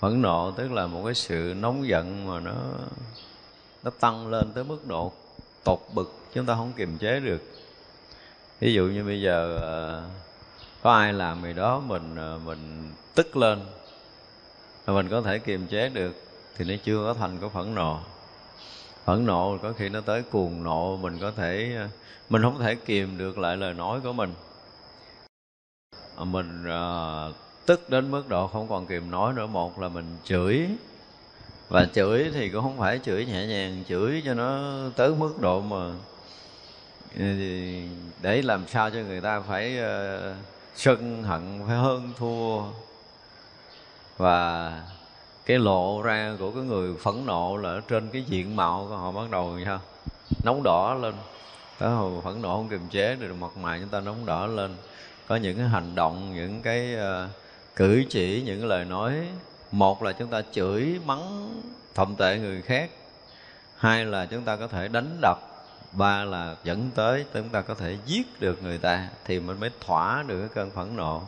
phẫn nộ tức là một cái sự nóng giận mà nó nó tăng lên tới mức độ tột bực chúng ta không kiềm chế được. Ví dụ như bây giờ ờ, có ai làm gì đó mình ờ, mình tức lên mà mình có thể kiềm chế được thì nó chưa có thành có phẫn nộ. Phẫn nộ có khi nó tới cuồng nộ mình có thể ờ, mình không thể kìm được lại lời nói của mình. Mình uh, tức đến mức độ không còn kìm nói nữa. Một là mình chửi và chửi thì cũng không phải chửi nhẹ nhàng chửi cho nó tới mức độ mà ừ, để làm sao cho người ta phải uh, sân hận phải hơn thua. Và cái lộ ra của cái người phẫn nộ là ở trên cái diện mạo của họ bắt đầu sao nóng đỏ lên. Tới hồi phẫn nộ không kiềm chế được mặt mày chúng ta nóng đỏ lên. Có những cái hành động những cái uh, cử chỉ những lời nói. Một là chúng ta chửi, mắng, thậm tệ người khác. Hai là chúng ta có thể đánh đập. Ba là dẫn tới chúng ta có thể giết được người ta thì mình mới thỏa được cái cơn phẫn nộ.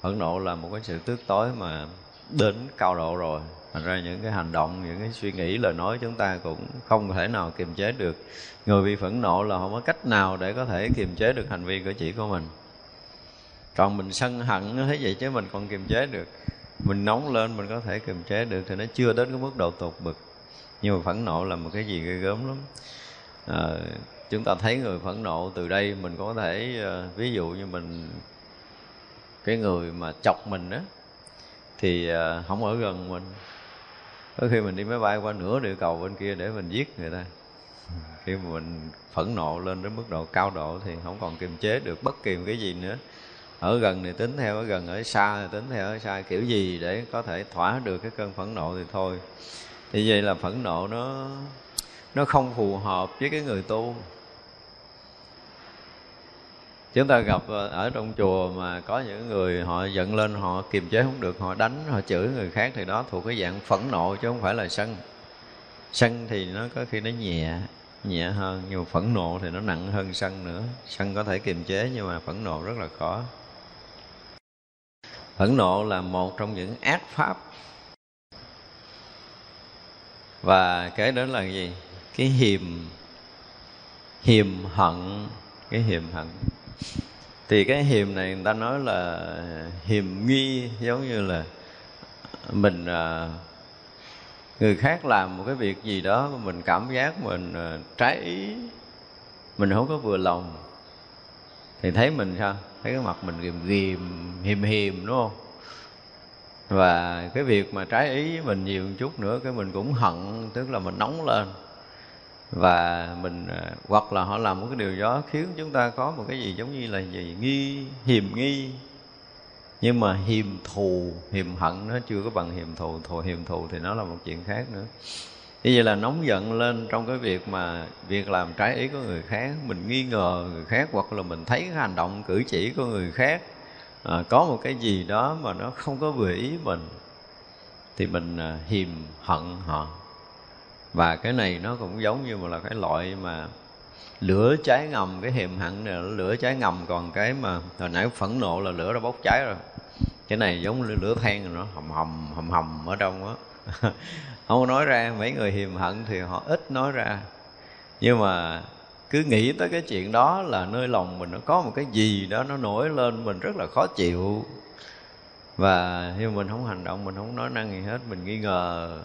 Phẫn nộ là một cái sự tước tối mà đến cao độ rồi. Thành ra những cái hành động, những cái suy nghĩ, lời nói chúng ta cũng không thể nào kiềm chế được. Người bị phẫn nộ là không có cách nào để có thể kiềm chế được hành vi cử chỉ của mình còn mình sân hận thế vậy chứ mình còn kiềm chế được. Mình nóng lên mình có thể kiềm chế được thì nó chưa đến cái mức độ tột bực. Nhưng mà phẫn nộ là một cái gì ghê gớm lắm. À, chúng ta thấy người phẫn nộ từ đây mình có thể uh, ví dụ như mình cái người mà chọc mình á thì ờ, uh, không ở gần mình. Có khi mình đi máy bay qua nửa địa cầu bên kia để mình giết người ta. Khi mà mình phẫn nộ lên đến mức độ cao độ thì không còn kiềm chế được bất kỳ cái gì nữa ở gần thì tính theo, ở gần ở xa thì tính theo, ở xa kiểu gì để có thể thỏa được cái cơn phẫn nộ thì thôi. Thì vậy là phẫn nộ nó nó không phù hợp với cái người tu. Chúng ta gặp ờ, ở trong chùa mà có những người họ giận lên, họ kiềm chế không được, họ đánh, họ chửi người khác thì đó thuộc cái dạng phẫn nộ chứ không phải là sân. Sân thì nó có khi nó nhẹ nhẹ hơn, nhưng mà phẫn nộ thì nó nặng hơn sân nữa. Sân có thể kiềm chế nhưng mà phẫn nộ rất là khó phẫn nộ là một trong những ác pháp. Và cái đó là gì? Cái hiềm hiềm hận, cái hiềm hận. Thì cái hiềm này người ta nói là hiềm nghi, giống như là mình à, người khác làm một cái việc gì đó mình cảm giác mình à, trái ý, mình không có vừa lòng thì thấy mình sao? Thấy cái mặt mình ghìm ghìm, hiềm hiềm, đúng không? Và cái việc mà trái ý với mình nhiều một chút nữa, cái mình cũng hận, tức là mình nóng lên. Và mình à, hoặc là họ làm một cái điều đó khiến chúng ta có một cái gì giống như là gì? Nghi, hiềm nghi. Nhưng mà hiềm thù, hiềm hận nó chưa có bằng hiềm thù thù hiềm thù thì nó là một chuyện khác nữa như vậy là nóng giận lên trong cái việc mà việc làm trái ý của người khác. Mình nghi ngờ người khác hoặc là mình thấy cái hành động cử chỉ của người khác. À, có một cái gì đó mà nó không có vừa ý mình thì mình à, hiềm hận họ. Và cái này nó cũng giống như một là cái loại mà lửa cháy ngầm cái hiềm hận này là lửa cháy ngầm. Còn cái mà hồi nãy phẫn nộ là lửa đã bốc cháy rồi. Cái này giống như lửa than rồi nó hầm hầm hầm hầm ở trong á. không nói ra, mấy người hiềm hận thì họ ít nói ra. Nhưng mà cứ nghĩ tới cái chuyện đó là nơi lòng mình nó có một cái gì đó nó nổi lên, mình rất là khó chịu. Và nhưng mình không hành động, mình không nói năng gì hết. Mình nghi ngờ,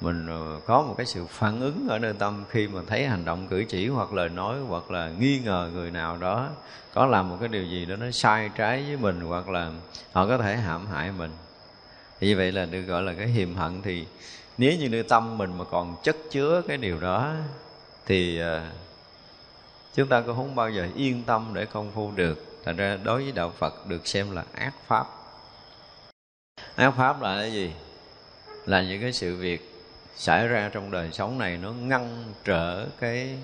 mình ờ, có một cái sự phản ứng ở nơi tâm khi mà thấy hành động cử chỉ hoặc lời nói hoặc là nghi ngờ người nào đó có làm một cái điều gì đó nó sai trái với mình hoặc là họ có thể hãm hại mình thì như vậy là được gọi là cái hiềm hận. Thì nếu như nơi tâm mình mà còn chất chứa cái điều đó, thì à, chúng ta cũng không bao giờ yên tâm để công phu được. Thành ra đối với đạo phật được xem là ác pháp. Ác pháp là cái gì? Là những cái sự việc xảy ra trong đời sống này nó ngăn trở cái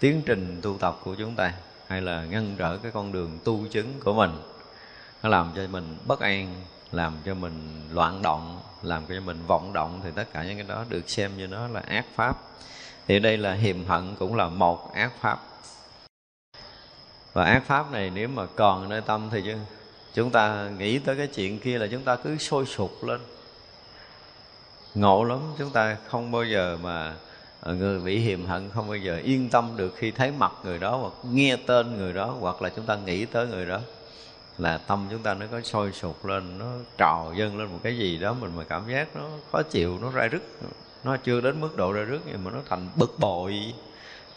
tiến trình tu tập của chúng ta, hay là ngăn trở cái con đường tu chứng của mình. Nó làm cho mình bất an làm cho mình loạn động, làm cho mình vọng động, thì tất cả những cái đó được xem như nó là ác pháp. Thì đây là hiềm hận cũng là một ác pháp. Và ác pháp này nếu mà còn nơi tâm thì chứ, chúng ta nghĩ tới cái chuyện kia là chúng ta cứ sôi sục lên. Ngộ lắm, chúng ta không bao giờ mà à, người bị hiềm hận không bao giờ yên tâm được khi thấy mặt người đó hoặc nghe tên người đó hoặc là chúng ta nghĩ tới người đó là tâm chúng ta nó có sôi sục lên, nó trào dâng lên một cái gì đó mình mà cảm giác nó khó chịu, nó ra rứt. Nó chưa đến mức độ ra rứt nhưng mà nó thành bực bội.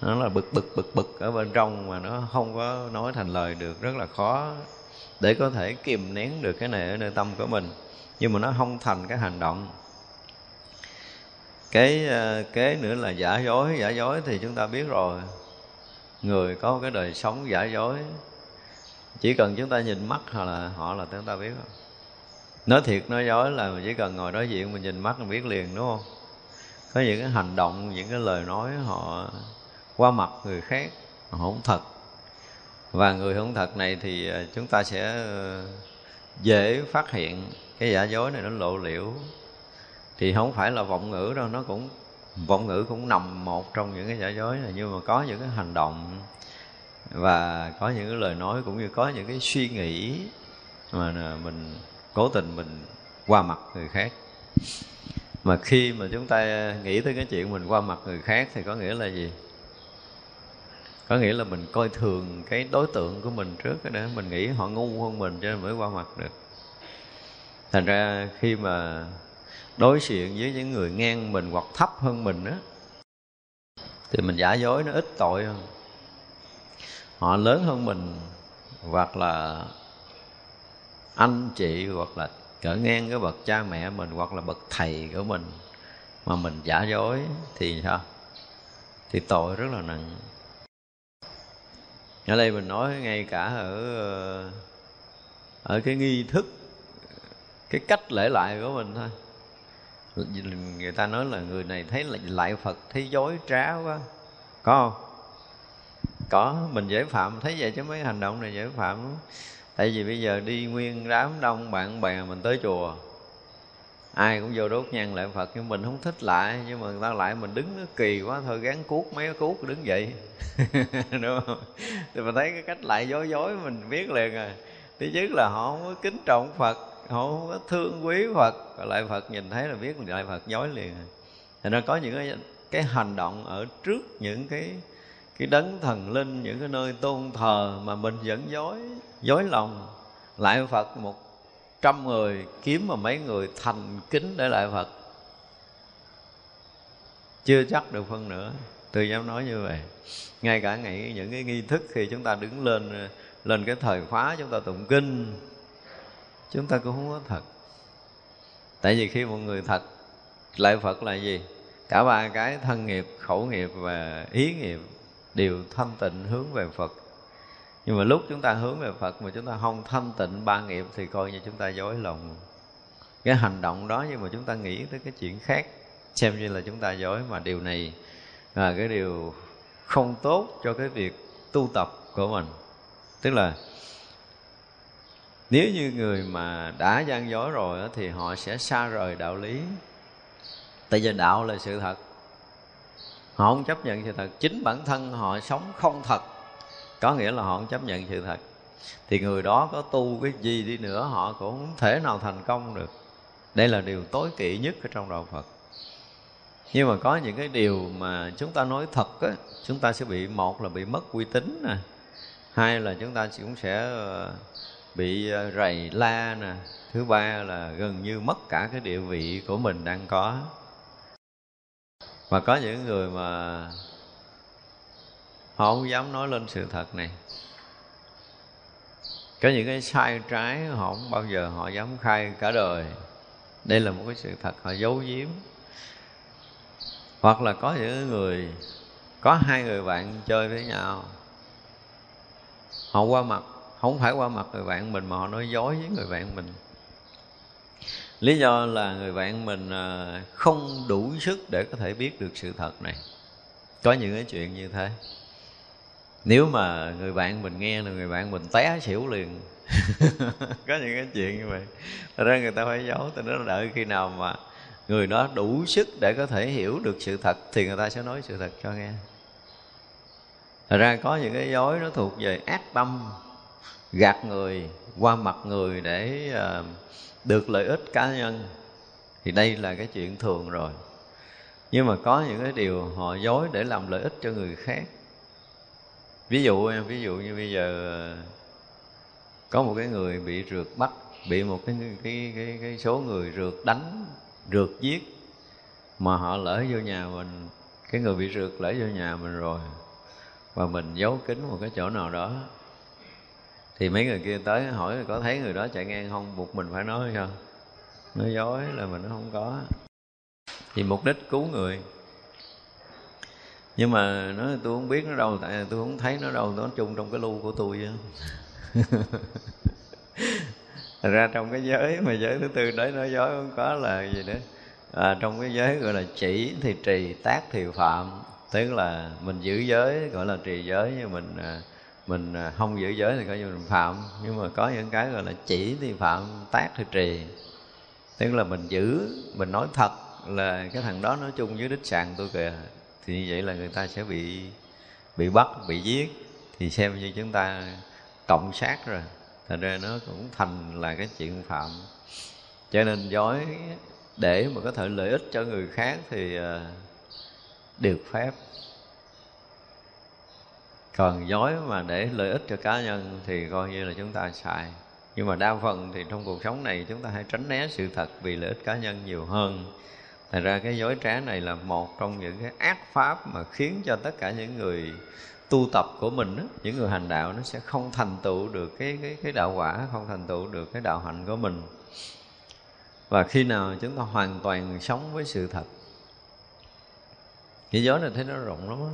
Nó là bực bực bực bực ở bên trong mà nó không có nói thành lời được, rất là khó để có thể kìm nén được cái này ở nơi tâm của mình. Nhưng mà nó không thành cái hành động. Cái ờ, kế nữa là giả dối. Giả dối thì chúng ta biết rồi. Người có cái đời sống giả dối chỉ cần chúng ta nhìn mắt hoặc là họ là chúng ta biết không nói thiệt, nói dối là mình chỉ cần ngồi đối diện mình nhìn mắt mình biết liền, đúng không? Có những cái hành động, những cái lời nói họ qua mặt người khác, họ không thật. Và người không thật này thì à, chúng ta sẽ ờ, dễ phát hiện cái giả dối này nó lộ liễu. Thì không phải là vọng ngữ đâu, nó cũng, vọng ngữ cũng nằm một trong những cái giả dối này. Nhưng mà có những cái hành động và có những cái lời nói cũng như có những cái suy nghĩ mà mình cố tình mình qua mặt người khác. Mà khi mà chúng ta nghĩ tới cái chuyện mình qua mặt người khác thì có nghĩa là gì? Có nghĩa là mình coi thường cái đối tượng của mình trước cái đó, mình nghĩ họ ngu hơn mình cho nên mới qua mặt được. Thành ra khi mà đối diện với những người ngang mình hoặc thấp hơn mình á, thì mình giả dối, nó ít tội hơn họ lớn hơn mình, hoặc là anh chị, hoặc là cỡ ngang cái bậc cha mẹ mình, hoặc là bậc thầy của mình mà mình giả dối thì sao? Thì tội rất là nặng. Ở đây mình nói ngay cả ở ờ, ở cái nghi thức, cái cách lễ lại của mình thôi. Người ta nói là người này thấy lại phật thấy dối trá quá. Có không? Có mình dễ phạm thấy vậy chứ mấy hành động này dễ phạm tại vì bây giờ đi nguyên đám đông bạn bè mình tới chùa ai cũng vô đốt nhang lại phật nhưng mình không thích lại nhưng mà người ta lại mình đứng nó kỳ quá thôi gán cuốc mấy cuốc đứng dậy đúng không? Thì mình thấy cái cách lại dối dối mình biết liền rồi thứ nhất là họ không có kính trọng phật họ không có thương quý phật lại phật nhìn thấy là biết lại phật dối liền à. thành ra có những cái, cái hành động ở trước những cái cái đấng thần linh, những cái nơi tôn thờ mà mình vẫn dối dối lòng, lại phật, một trăm người kiếm mà mấy người thành kính để lại phật. Chưa chắc được phân nữa tôi dám nói như vậy. Ngay cả ngày, những cái nghi thức khi chúng ta đứng lên lên cái thời khóa chúng ta tụng kinh. Chúng ta cũng không có thật. Tại vì khi một người thật, lại phật là gì? Cả ba cái thân nghiệp, khẩu nghiệp và ý nghiệp đều thanh tịnh hướng về phật. Nhưng mà lúc chúng ta hướng về phật mà chúng ta không thanh tịnh ba nghiệp thì coi như chúng ta dối lòng. Cái hành động đó nhưng mà chúng ta nghĩ tới cái chuyện khác, xem như là chúng ta dối mà điều này là cái điều không tốt cho cái việc tu tập của mình. Tức là nếu như người mà đã gian dối rồi thì họ sẽ xa rời đạo lý. Tại vì đạo là sự thật họ không chấp nhận sự thật. Chính bản thân họ sống không thật. Có nghĩa là họ không chấp nhận sự thật. Thì người đó có tu cái gì đi nữa, họ cũng không thể nào thành công được. Đây là điều tối kỵ nhất ở trong đạo phật. Nhưng mà có những cái điều mà chúng ta nói thật á, chúng ta sẽ bị, một là bị mất uy tín nè, hai là chúng ta cũng sẽ ờ, bị ờ, rầy la nè, thứ ba là gần như mất cả cái địa vị của mình đang có và có những người mà họ không dám nói lên sự thật này. Có những cái sai trái họ không bao giờ họ dám khai cả đời. Đây là một cái sự thật họ giấu giếm. Hoặc là có những người, có hai người bạn chơi với nhau. Họ qua mặt, không phải qua mặt người bạn mình mà họ nói dối với người bạn mình lý do là người bạn mình à, không đủ sức để có thể biết được sự thật này. Có những cái chuyện như thế. Nếu mà người bạn mình nghe là người bạn mình té xỉu liền. Có những cái chuyện như vậy. Thật ra người ta phải giấu tôi nói đợi khi nào mà người đó đủ sức để có thể hiểu được sự thật thì người ta sẽ nói sự thật cho nghe. Thật ra có những cái dối nó thuộc về ác tâm gạt người qua mặt người để uh, được lợi ích cá nhân thì đây là cái chuyện thường rồi. Nhưng mà có những cái điều họ dối để làm lợi ích cho người khác. Ví dụ em ví dụ như bây giờ có một cái người bị rượt bắt bị một cái cái cái, cái số người rượt đánh rượt giết mà họ lỡ vô nhà mình cái người bị rượt lỡ vô nhà mình rồi và mình giấu kín một cái chỗ nào đó thì mấy người kia tới hỏi có thấy người đó chạy ngang không? Buộc mình phải nói không nói dối là mình nó không có. Thì mục đích cứu người. Nhưng mà nó tôi không biết nó đâu tại tôi không thấy nó đâu. Nó chung trong cái lu của tôi ra trong cái giới mà giới thứ tư đấy nói dối không có là gì nữa. À, trong cái giới gọi là chỉ thì trì tác thì phạm. Tức là mình giữ giới gọi là trì giới nhưng mình à, mình à, không giữ giới thì coi như mình phạm, nhưng mà có những cái gọi là chỉ thì phạm, tác thì trì. Tức là mình giữ, mình nói thật là cái thằng đó nói chung với đích sàn tôi kìa, thì như vậy là người ta sẽ bị bị bắt, bị giết. Thì xem như chúng ta cộng sát rồi, thành ra nó cũng thành là cái chuyện phạm. Cho nên dối, để mà có thể lợi ích cho người khác thì à, được phép còn dối mà để lợi ích cho cá nhân thì coi như là chúng ta xài. Nhưng mà đa phần thì trong cuộc sống này chúng ta hay tránh né sự thật vì lợi ích cá nhân nhiều hơn. Thành ra cái dối trá này là một trong những cái ác pháp mà khiến cho tất cả những người tu tập của mình đó, những người hành đạo nó sẽ không thành tựu được cái cái cái đạo quả không thành tựu được cái đạo hạnh của mình. Và khi nào chúng ta hoàn toàn sống với sự thật. Cái gió này thấy nó rộng lắm đó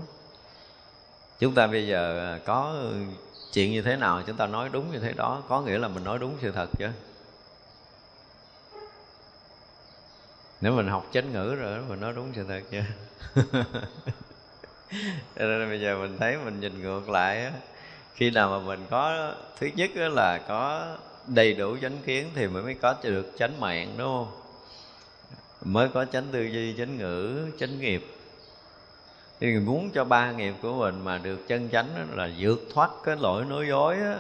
chúng ta bây giờ à, có chuyện như thế nào? Chúng ta nói đúng như thế đó, có nghĩa là mình nói đúng sự thật chứ. Nếu mình học chánh ngữ rồi mình nói đúng sự thật chứ. Cho nên bây giờ mình thấy mình nhìn ngược lại á, khi nào mà mình có, thứ nhất là có đầy đủ chánh kiến thì mới mới có được chánh mạng, đúng không? Mới có chánh tư duy, chánh ngữ, chánh nghiệp thì muốn cho ba nghiệp của mình mà được chân chánh là vượt thoát cái lỗi nói dối á,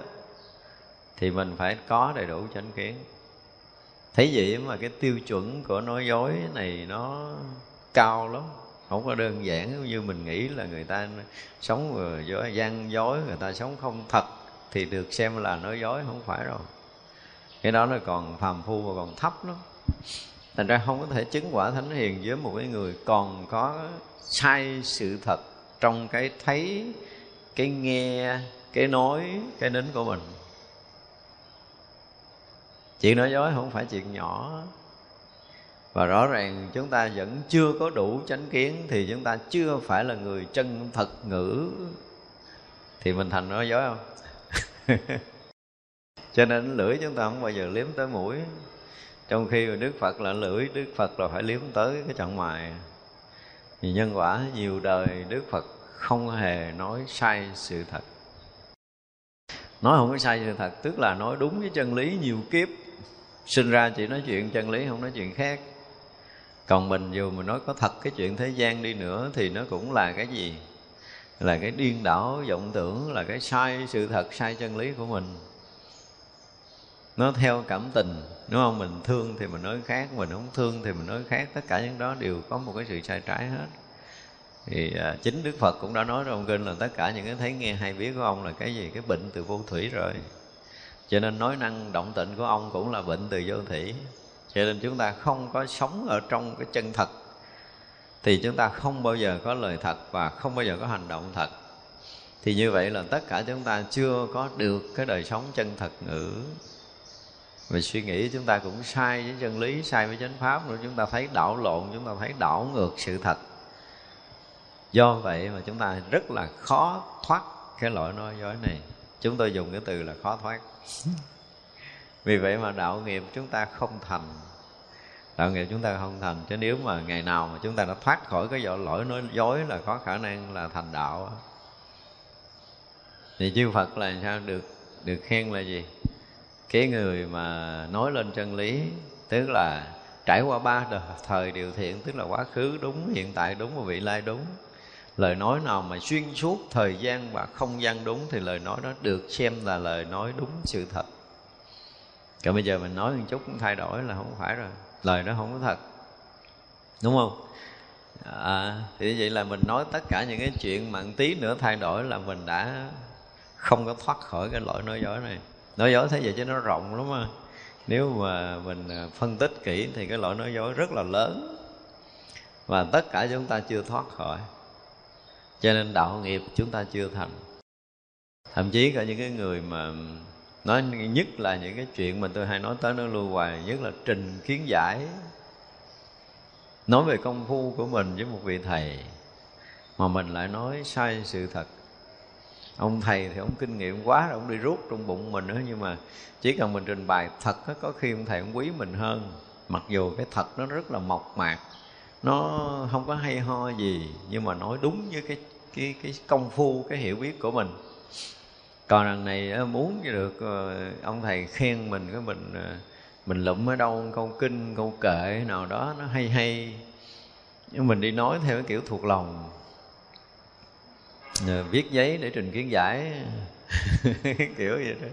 thì mình phải có đầy đủ chánh kiến. Thấy vậy mà cái tiêu chuẩn của nói dối này nó cao lắm. Không có đơn giản như mình nghĩ là người ta sống vừa dối gian dối người ta sống không thật thì được xem là nói dối không phải rồi cái đó nó còn phàm phu và còn thấp lắm thành ra không có thể chứng quả thánh hiền với một cái người còn có sai sự thật trong cái thấy, cái nghe, cái nói, cái nến của mình. Chuyện nói dối không phải chuyện nhỏ. Và rõ ràng chúng ta vẫn chưa có đủ chánh kiến thì chúng ta chưa phải là người chân thật ngữ. Thì mình thành nói dối không? Cho nên lưỡi chúng ta không bao giờ liếm tới mũi trong khi mà đức phật là lưỡi, đức phật là phải liếm tới cái trận mài. Vì nhân quả nhiều đời đức phật không hề nói sai sự thật. Nói không có sai sự thật, tức là nói đúng với chân lý nhiều kiếp. Sinh ra chỉ nói chuyện chân lý, không nói chuyện khác. Còn mình dù mình nói có thật cái chuyện thế gian đi nữa thì nó cũng là cái gì? Là cái điên đảo vọng tưởng, là cái sai sự thật, sai chân lý của mình nó theo cảm tình đúng không? Mình thương thì mình nói khác mình không thương thì mình nói khác. Tất cả những đó đều có một cái sự sai trái hết. Thì à, chính đức phật cũng đã nói trong kinh là tất cả những cái thấy nghe hay biết của ông là cái gì? Cái bệnh từ vô thủy rồi. Cho nên nói năng động tịnh của ông cũng là bệnh từ vô thủy. Cho nên chúng ta không có sống ở trong cái chân thật. Thì chúng ta không bao giờ có lời thật và không bao giờ có hành động thật. Thì như vậy là tất cả chúng ta chưa có được cái đời sống chân thật ngữ mình suy nghĩ chúng ta cũng sai với chân lý, sai với chánh pháp nữa. Chúng ta thấy đảo lộn, chúng ta thấy đảo ngược sự thật. Do vậy mà chúng ta rất là khó thoát cái lỗi nói dối này. Chúng tôi dùng cái từ là khó thoát. Vì vậy mà đạo nghiệp chúng ta không thành. Đạo nghiệp chúng ta không thành. Chứ nếu mà ngày nào mà chúng ta đã thoát khỏi cái lỗi nói dối là có khả năng là thành đạo thì chư Phật là sao? Được được khen là gì? Cái người mà nói lên chân lý tức là trải qua ba đời, thời điều thiện tức là quá khứ đúng hiện tại đúng và vị lai đúng. Lời nói nào mà xuyên suốt thời gian và không gian đúng thì lời nói đó được xem là lời nói đúng sự thật. Còn bây giờ mình nói một chút cũng thay đổi là không phải rồi lời đó không có thật. Đúng không? À, thì vậy là mình nói tất cả những cái chuyện mà tí nữa thay đổi là mình đã không có thoát khỏi cái lỗi nói dối này nói dối thế vậy chứ nó rộng lắm mà nếu mà mình à, phân tích kỹ thì cái lỗi nói dối rất là lớn. Và tất cả chúng ta chưa thoát khỏi. Cho nên đạo nghiệp chúng ta chưa thành. Thậm chí cả những cái người mà nói nhất là những cái chuyện mà tôi hay nói tới nó lưu hoài, nhất là trình kiến giải. Nói về công phu của mình với một vị thầy mà mình lại nói sai sự thật ông thầy thì ông kinh nghiệm quá rồi, ông đi rút trong bụng mình nữa nhưng mà chỉ cần mình trình bày thật có khi ông thầy ông quý mình hơn. Mặc dù cái thật nó rất là mộc mạc, nó không có hay ho gì, nhưng mà nói đúng với cái cái cái công phu, cái hiểu biết của mình. Còn lần này muốn được ờ, ông thầy khen mình, cái mình ờ, mình lụm ở đâu, câu kinh, câu kệ, nào đó nó hay hay. Nhưng mình đi nói theo cái kiểu thuộc lòng viết giấy để trình kiến giải. Kiểu vậy đó.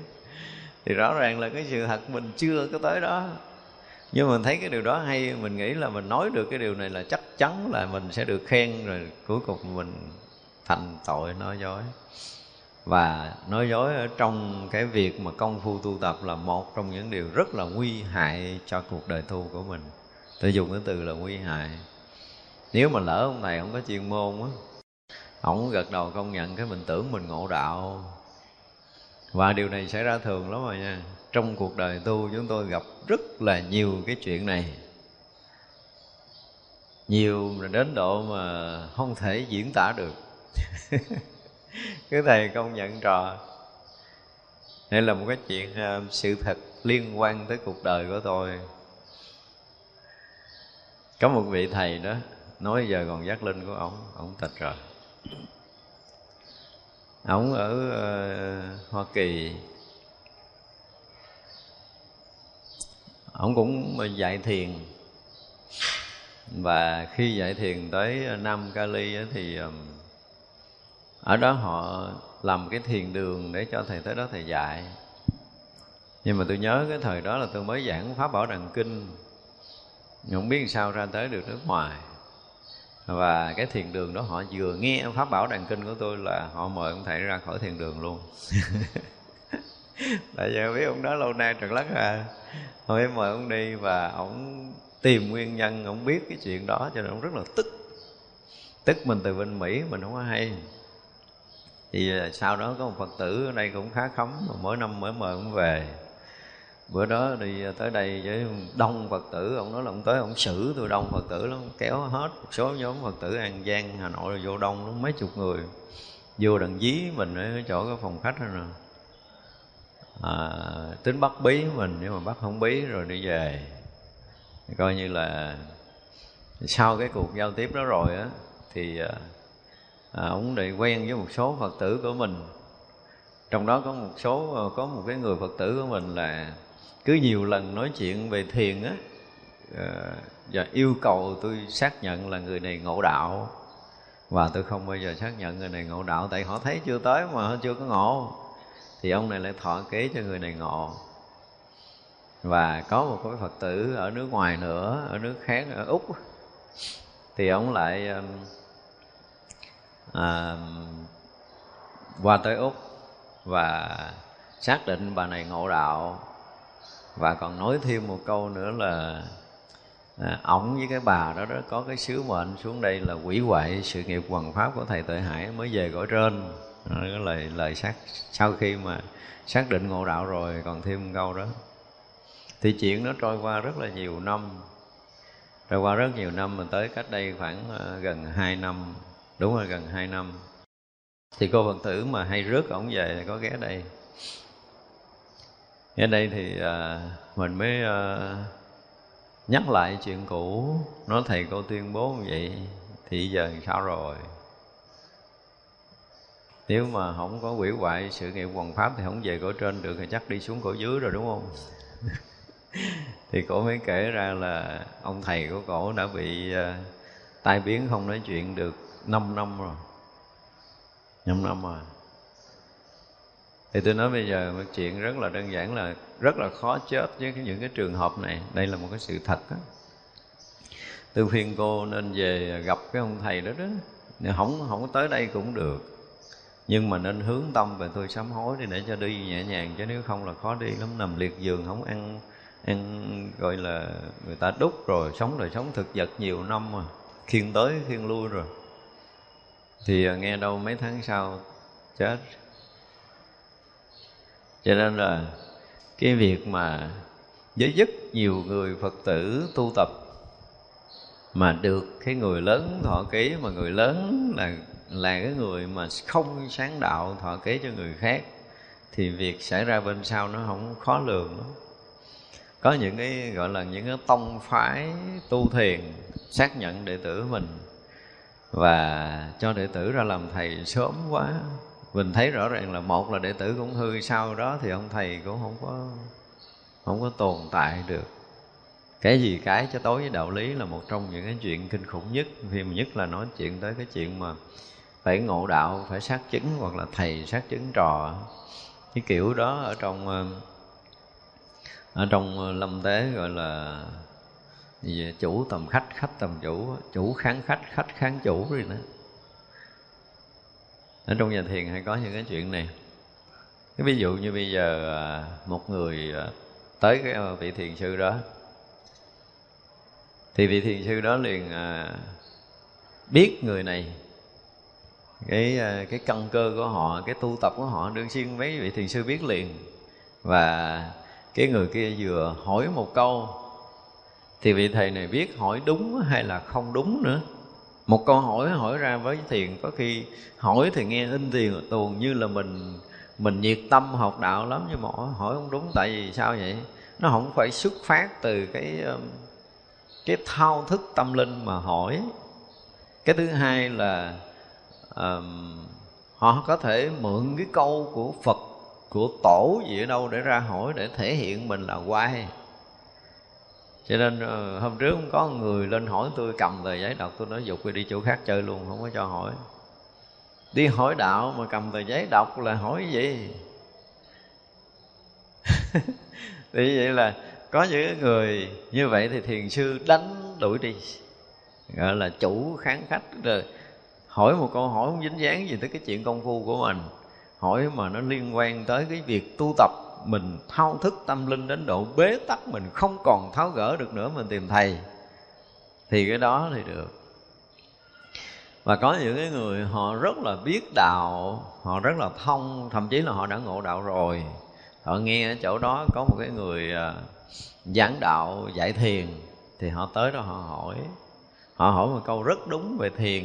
Thì rõ ràng là cái sự thật mình chưa có tới đó. Nhưng mà mình thấy cái điều đó hay, mình nghĩ là mình nói được cái điều này là chắc chắn là mình sẽ được khen, rồi cuối cùng mình thành tội nói dối. Và nói dối ở trong cái việc mà công phu tu tập là một trong những điều rất là nguy hại cho cuộc đời tu của mình. Tôi dùng cái từ là nguy hại. Nếu mà lỡ ông này không có chuyên môn á ông gật đầu công nhận cái mình tưởng mình ngộ đạo. Và điều này xảy ra thường lắm rồi nha. Trong cuộc đời tu, chúng tôi gặp rất là nhiều cái chuyện này. Nhiều đến độ mà không thể diễn tả được. Cái thầy công nhận trò. Đây là một cái chuyện à, sự thật liên quan tới cuộc đời của tôi. Có một vị thầy đó nói, giờ còn giác linh của ông ông tịch rồi ổng ở uh, hoa kỳ. Ổng cũng ờ, dạy thiền. Và khi dạy thiền tới nam Cali thì ở đó họ làm cái thiền đường để cho thầy tới đó thầy dạy. Nhưng mà tôi nhớ cái thời đó là tôi mới giảng pháp bảo đàn kinh. Không biết sao ra tới được nước ngoài và cái thiền đường đó họ vừa nghe pháp bảo đàn kinh của tôi là họ mời ông thầy ra khỏi thiền đường luôn. Tại giờ biết ông đó lâu nay trật lắc à. Thôi mời ông đi và ông tìm nguyên nhân, ông biết cái chuyện đó cho nên ông rất là tức. Tức mình từ bên mỹ, mình không có hay. Thì à, sau đó có một phật tử ở đây cũng khá khấm, mà mỗi năm mới mời ông về bữa đó đi à, tới đây với đông phật tử ông nói là ông tới ông xử tôi đông phật tử lắm kéo hết một số nhóm phật tử an giang hà nội vô đông lắm mấy chục người. Vô đằng dí mình ở chỗ cái phòng khách rồi nè. À, tính bắt bí mình nhưng mà bắt không bí rồi đi về. Coi như là sau cái cuộc giao tiếp đó rồi á thì à, à ông để quen với một số phật tử của mình. Trong đó có một số à, có một cái người phật tử của mình là cứ nhiều lần nói chuyện về thiền á ờ, và yêu cầu tôi xác nhận là người này ngộ đạo. Và tôi không bao giờ xác nhận người này ngộ đạo tại họ thấy chưa tới mà họ chưa có ngộ. Thì ông này lại thọ kế cho người này ngộ. Và có một cái phật tử ở nước ngoài nữa ở nước khác ở úc thì ông lại à, qua tới úc và xác định bà này ngộ đạo và còn nói thêm một câu nữa là à, ổng với cái bà đó đó có cái sứ mệnh xuống đây là quỷ hoại sự nghiệp quần pháp của thầy tuệ hải mới về cõi trên. Cái lời lời xác sau khi mà xác định ngộ đạo rồi còn thêm một câu đó. Thì chuyện nó trôi qua rất là nhiều năm trôi qua rất nhiều năm mà tới cách đây khoảng à, gần 2 năm đúng rồi gần 2 năm. Thì cô phật tử mà hay rước ổng về có ghé đây ở đây thì à, mình mới à, nhắc lại chuyện cũ. Nói thầy cô tuyên bố như vậy thì giờ sao rồi? Nếu mà không có quỷ hoại sự nghiệp hoàng pháp thì không về cõi trên được thì chắc đi xuống cõi dưới rồi đúng không? Thì cổ mới kể ra là ông thầy của cổ đã bị uh, tai biến không nói chuyện được 5 năm rồi. 5 năm rồi thì tôi nói bây giờ một chuyện rất là đơn giản là rất là khó chết với những cái trường hợp này. Đây là một cái sự thật đó. tôi khuyên cô nên về gặp cái ông thầy đó đó. Nếu không không tới đây cũng được. Nhưng mà nên hướng tâm về tôi sám hối đi để cho đi nhẹ nhàng, chứ nếu không là khó đi lắm. Nằm liệt giường không ăn ăn gọi là người ta đúc rồi, sống đời sống thực vật nhiều năm mà. Khiên tới khiên lui rồi. Thì à, nghe đâu mấy tháng sau, chết cho nên là cái việc mà với rất nhiều người phật tử tu tập mà được cái người lớn thọ ký, mà người lớn là là cái người mà không sáng đạo thọ ký cho người khác, thì việc xảy ra bên sau nó không khó lường lắm. Có những cái gọi là những cái tông phái tu thiền xác nhận đệ tử mình, và cho đệ tử ra làm thầy sớm quá mình thấy rõ ràng là một là đệ tử cũng hư, sau đó thì ông thầy cũng không có không có tồn tại được. Cái gì cái cho tối với đạo lý là một trong những cái chuyện kinh khủng nhất. Khi mà nhất là nói chuyện tới cái chuyện mà phải ngộ đạo, phải xác chứng hoặc là thầy xác chứng trò. Cái kiểu đó ở trong ở trong lâm tế gọi là chủ tầm khách khách tầm chủ chủ kháng khách khách kháng chủ rồi đó ở trong nhà thiền hay có những cái chuyện này. Cái ví dụ như bây giờ à, một người à, tới cái à, vị thiền sư đó. Thì vị thiền sư đó liền biết người này. Cái cái căn cơ của họ, cái tu tập của họ đương nhiên mấy vị thiền sư biết liền. Và cái người kia vừa hỏi một câu, thì vị thầy này biết hỏi đúng hay là không đúng nữa một câu hỏi hỏi ra với thiền có khi hỏi thì nghe in tiền tuồn như là mình mình nhiệt tâm học đạo lắm nhưng mà hỏi không đúng tại vì sao vậy? Nó không phải xuất phát từ cái um, cái thao thức tâm linh mà hỏi. Cái thứ hai là um, họ có thể mượn cái câu của phật của tổ gì ở đâu để ra hỏi để thể hiện mình là quay cho nên ờ, hôm trước cũng có người lên hỏi tôi cầm tờ giấy đọc. Tôi nói, dục đi chỗ khác chơi luôn, không có cho hỏi. Đi hỏi đạo mà cầm tờ giấy đọc là hỏi gì? Thì vậy là có những người như vậy thì thiền sư đánh đuổi đi, gọi là chủ kháng khách. Rồi hỏi một câu hỏi không dính dáng gì tới cái chuyện công phu của mình, hỏi mà nó liên quan tới cái việc tu tập mình thao thức tâm linh đến độ bế tắc, mình không còn tháo gỡ được nữa, mình tìm thầy, thì cái đó thì được. Và có những cái người họ rất là biết đạo, họ rất là thông, thậm chí là họ đã ngộ đạo rồi. Họ nghe ở chỗ đó có một cái người à, giảng đạo, dạy thiền, thì họ tới đó họ hỏi. Họ hỏi một câu rất đúng về thiền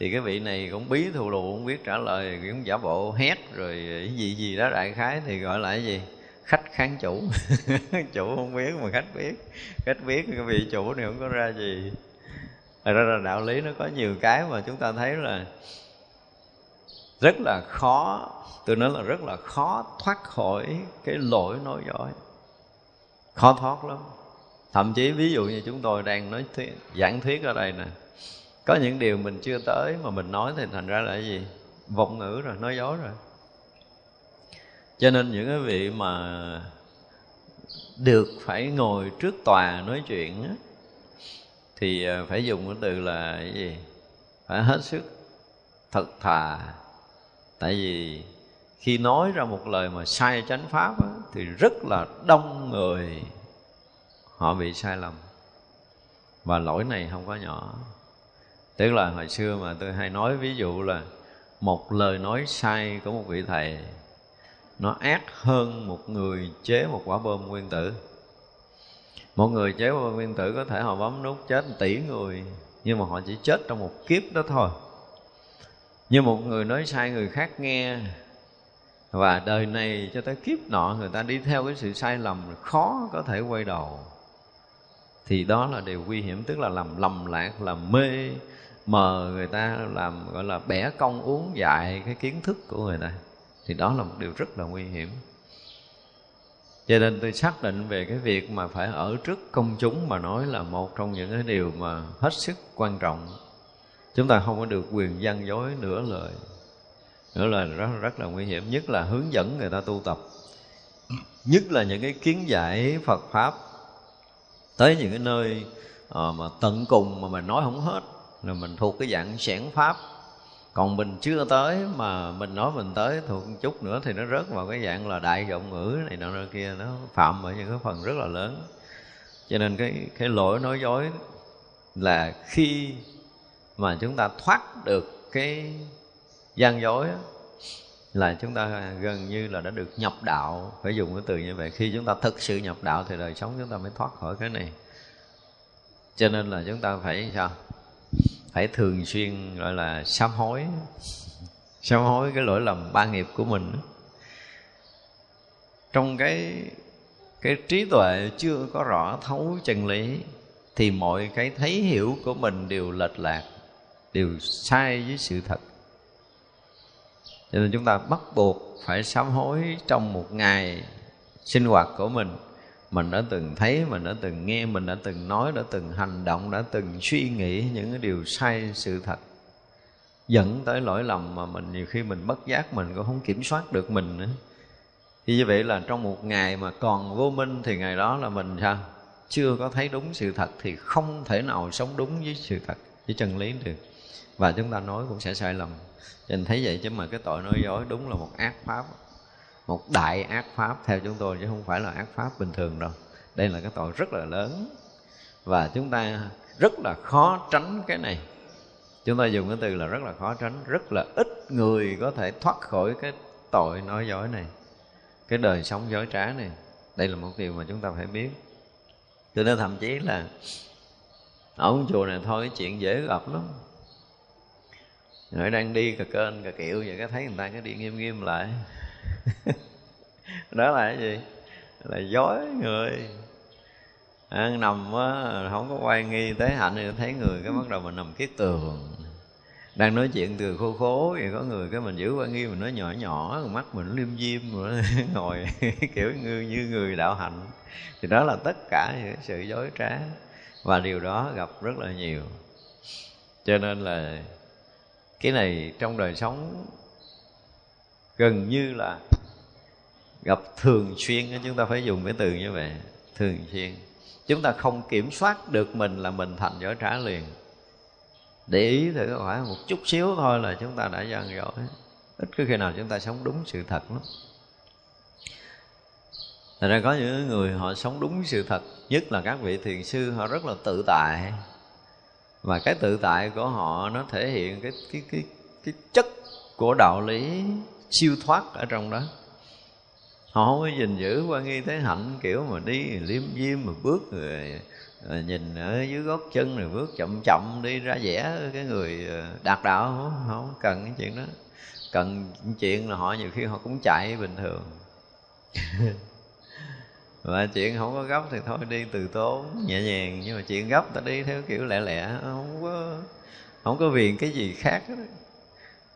thì cái vị này cũng bí thù lù không biết trả lời cũng giả bộ hét rồi cái gì gì đó đại khái thì gọi là cái gì? Khách kháng chủ. Chủ không biết mà khách biết. Khách biết cái vị chủ này không có ra gì. Thật ra là đạo lý nó có nhiều cái mà chúng ta thấy là rất là khó tôi nói là rất là khó thoát khỏi cái lỗi nói giỏi khó thoát lắm. Thậm chí ví dụ như chúng tôi đang nói thuyết, giảng thuyết ở đây nè có những điều mình chưa tới mà mình nói thì thành ra là cái gì? Vọng ngữ rồi nói dối rồi. Cho nên những cái vị mà được phải ngồi trước tòa nói chuyện á, thì à, phải dùng cái từ là cái gì? Phải hết sức thật thà. Tại vì khi nói ra một lời mà sai chánh pháp á, thì rất là đông người họ bị sai lầm. Và lỗi này không có nhỏ tức là hồi xưa mà tôi hay nói, ví dụ là một lời nói sai của một vị thầy, nó ác hơn một người chế một quả bom nguyên tử. Một người chế bom nguyên tử có thể họ bấm nút chết tỷ người, nhưng mà họ chỉ chết trong một kiếp đó thôi. Như một người nói sai, người khác nghe, và đời này cho tới kiếp nọ người ta đi theo cái sự sai lầm khó có thể quay đầu. Thì đó là điều nguy hiểm, tức là làm lầm lạc, làm mê mờ người ta làm, gọi là, bẻ cong uống dại cái kiến thức của người ta, thì đó là một điều rất là nguy hiểm. Cho nên tôi xác định về cái việc mà phải ở trước công chúng mà nói là một trong những cái điều mà hết sức quan trọng. Chúng ta không có được quyền gian dối nửa lời. Nửa lời rất rất là nguy hiểm, nhất là hướng dẫn người ta tu tập. Nhất là những cái kiến giải Phật pháp tới những cái nơi ờ, mà tận cùng mà mình nói không hết là mình thuộc cái dạng xẻn pháp. Còn mình chưa tới mà mình nói mình tới thuộc một chút nữa thì nó rớt vào cái dạng là đại giọng ngữ này nọ kia, nó phạm ở những cái phần rất là lớn. Cho nên cái cái lỗi nói dối là khi mà chúng ta thoát được cái gian dối là chúng ta gần như là đã được nhập đạo. Phải dùng cái từ như vậy. Khi chúng ta thực sự nhập đạo thì đời sống chúng ta mới thoát khỏi cái này. Cho nên là chúng ta phải sao? Phải thường xuyên gọi là sám hối. Sám hối cái lỗi lầm ba nghiệp của mình. Trong cái cái trí tuệ chưa có rõ thấu chân lý thì mọi cái thấy hiểu của mình đều lệch lạc, đều sai với sự thật. Cho nên chúng ta bắt buộc phải sám hối trong một ngày sinh hoạt của mình mình đã từng thấy, mình đã từng nghe, mình đã từng nói, đã từng hành động, đã từng suy nghĩ những cái điều sai sự thật. Dẫn tới lỗi lầm mà mình nhiều khi mình bất giác mình cũng không kiểm soát được mình nữa. Thì như vậy là trong một ngày mà còn vô minh thì ngày đó là mình sao? Chưa có thấy đúng sự thật thì không thể nào sống đúng với sự thật, với chân lý được. Và chúng ta nói cũng sẽ sai lầm. Cho nên thấy vậy chứ mà cái tội nói dối đúng là một ác pháp một đại ác pháp theo chúng tôi chứ không phải là ác pháp bình thường đâu. Đây là cái tội rất là lớn. Và chúng ta rất là khó tránh cái này. Chúng ta dùng cái từ là rất là khó tránh, rất là ít người có thể thoát khỏi cái tội nói dối này, cái đời sống dối trá này. Đây là một điều mà chúng ta phải biết. Cho nên thậm chí là ở chùa này thôi, cái chuyện dễ gặp lắm. Rồi đang đi cà kênh cà kiệu vậy, cái thấy người ta cái đi nghiêm nghiêm lại. đó là cái gì? Là dối người. À, nằm á, không có quay nghi tế hạnh thì thấy người cái bắt đầu mình nằm kiết tường. Đang nói chuyện từ khô khố thì có người cái mình giữ quan nghi mình nói nhỏ nhỏ mắt mình liêm diêm rồi ngồi kiểu như như người đạo hạnh. Thì đó là tất cả những sự dối trá và điều đó gặp rất là nhiều. Cho nên là cái này trong đời sống gần như là gặp thường xuyên chúng ta phải dùng cái từ như vậy, thường xuyên. Chúng ta không kiểm soát được mình là mình thành giỏi trả liền. Để ý thử phải một chút xíu thôi là chúng ta đã gian giỏi ít có khi nào chúng ta sống đúng sự thật lắm. Thật ra có những người họ sống đúng sự thật, Nhất là các vị thiền sư, họ rất là tự tại. Và cái tự tại của họ nó thể hiện cái cái cái cái chất của đạo lý siêu thoát ở trong đó. Họ không có gìn giữ quan nghi thế hạnh kiểu mà đi liêm diêm mà bước rồi, rồi nhìn ở dưới gót chân rồi bước chậm chậm đi ra vẽ cái người à, đạt đạo. Không, không cần cái chuyện đó. Cần chuyện là họ nhiều khi họ cũng chạy bình thường. Và chuyện không có gấp thì thôi đi từ tốn nhẹ nhàng. Nhưng mà chuyện gấp ta đi theo kiểu lẹ lẹ không có không có viền cái gì khác đó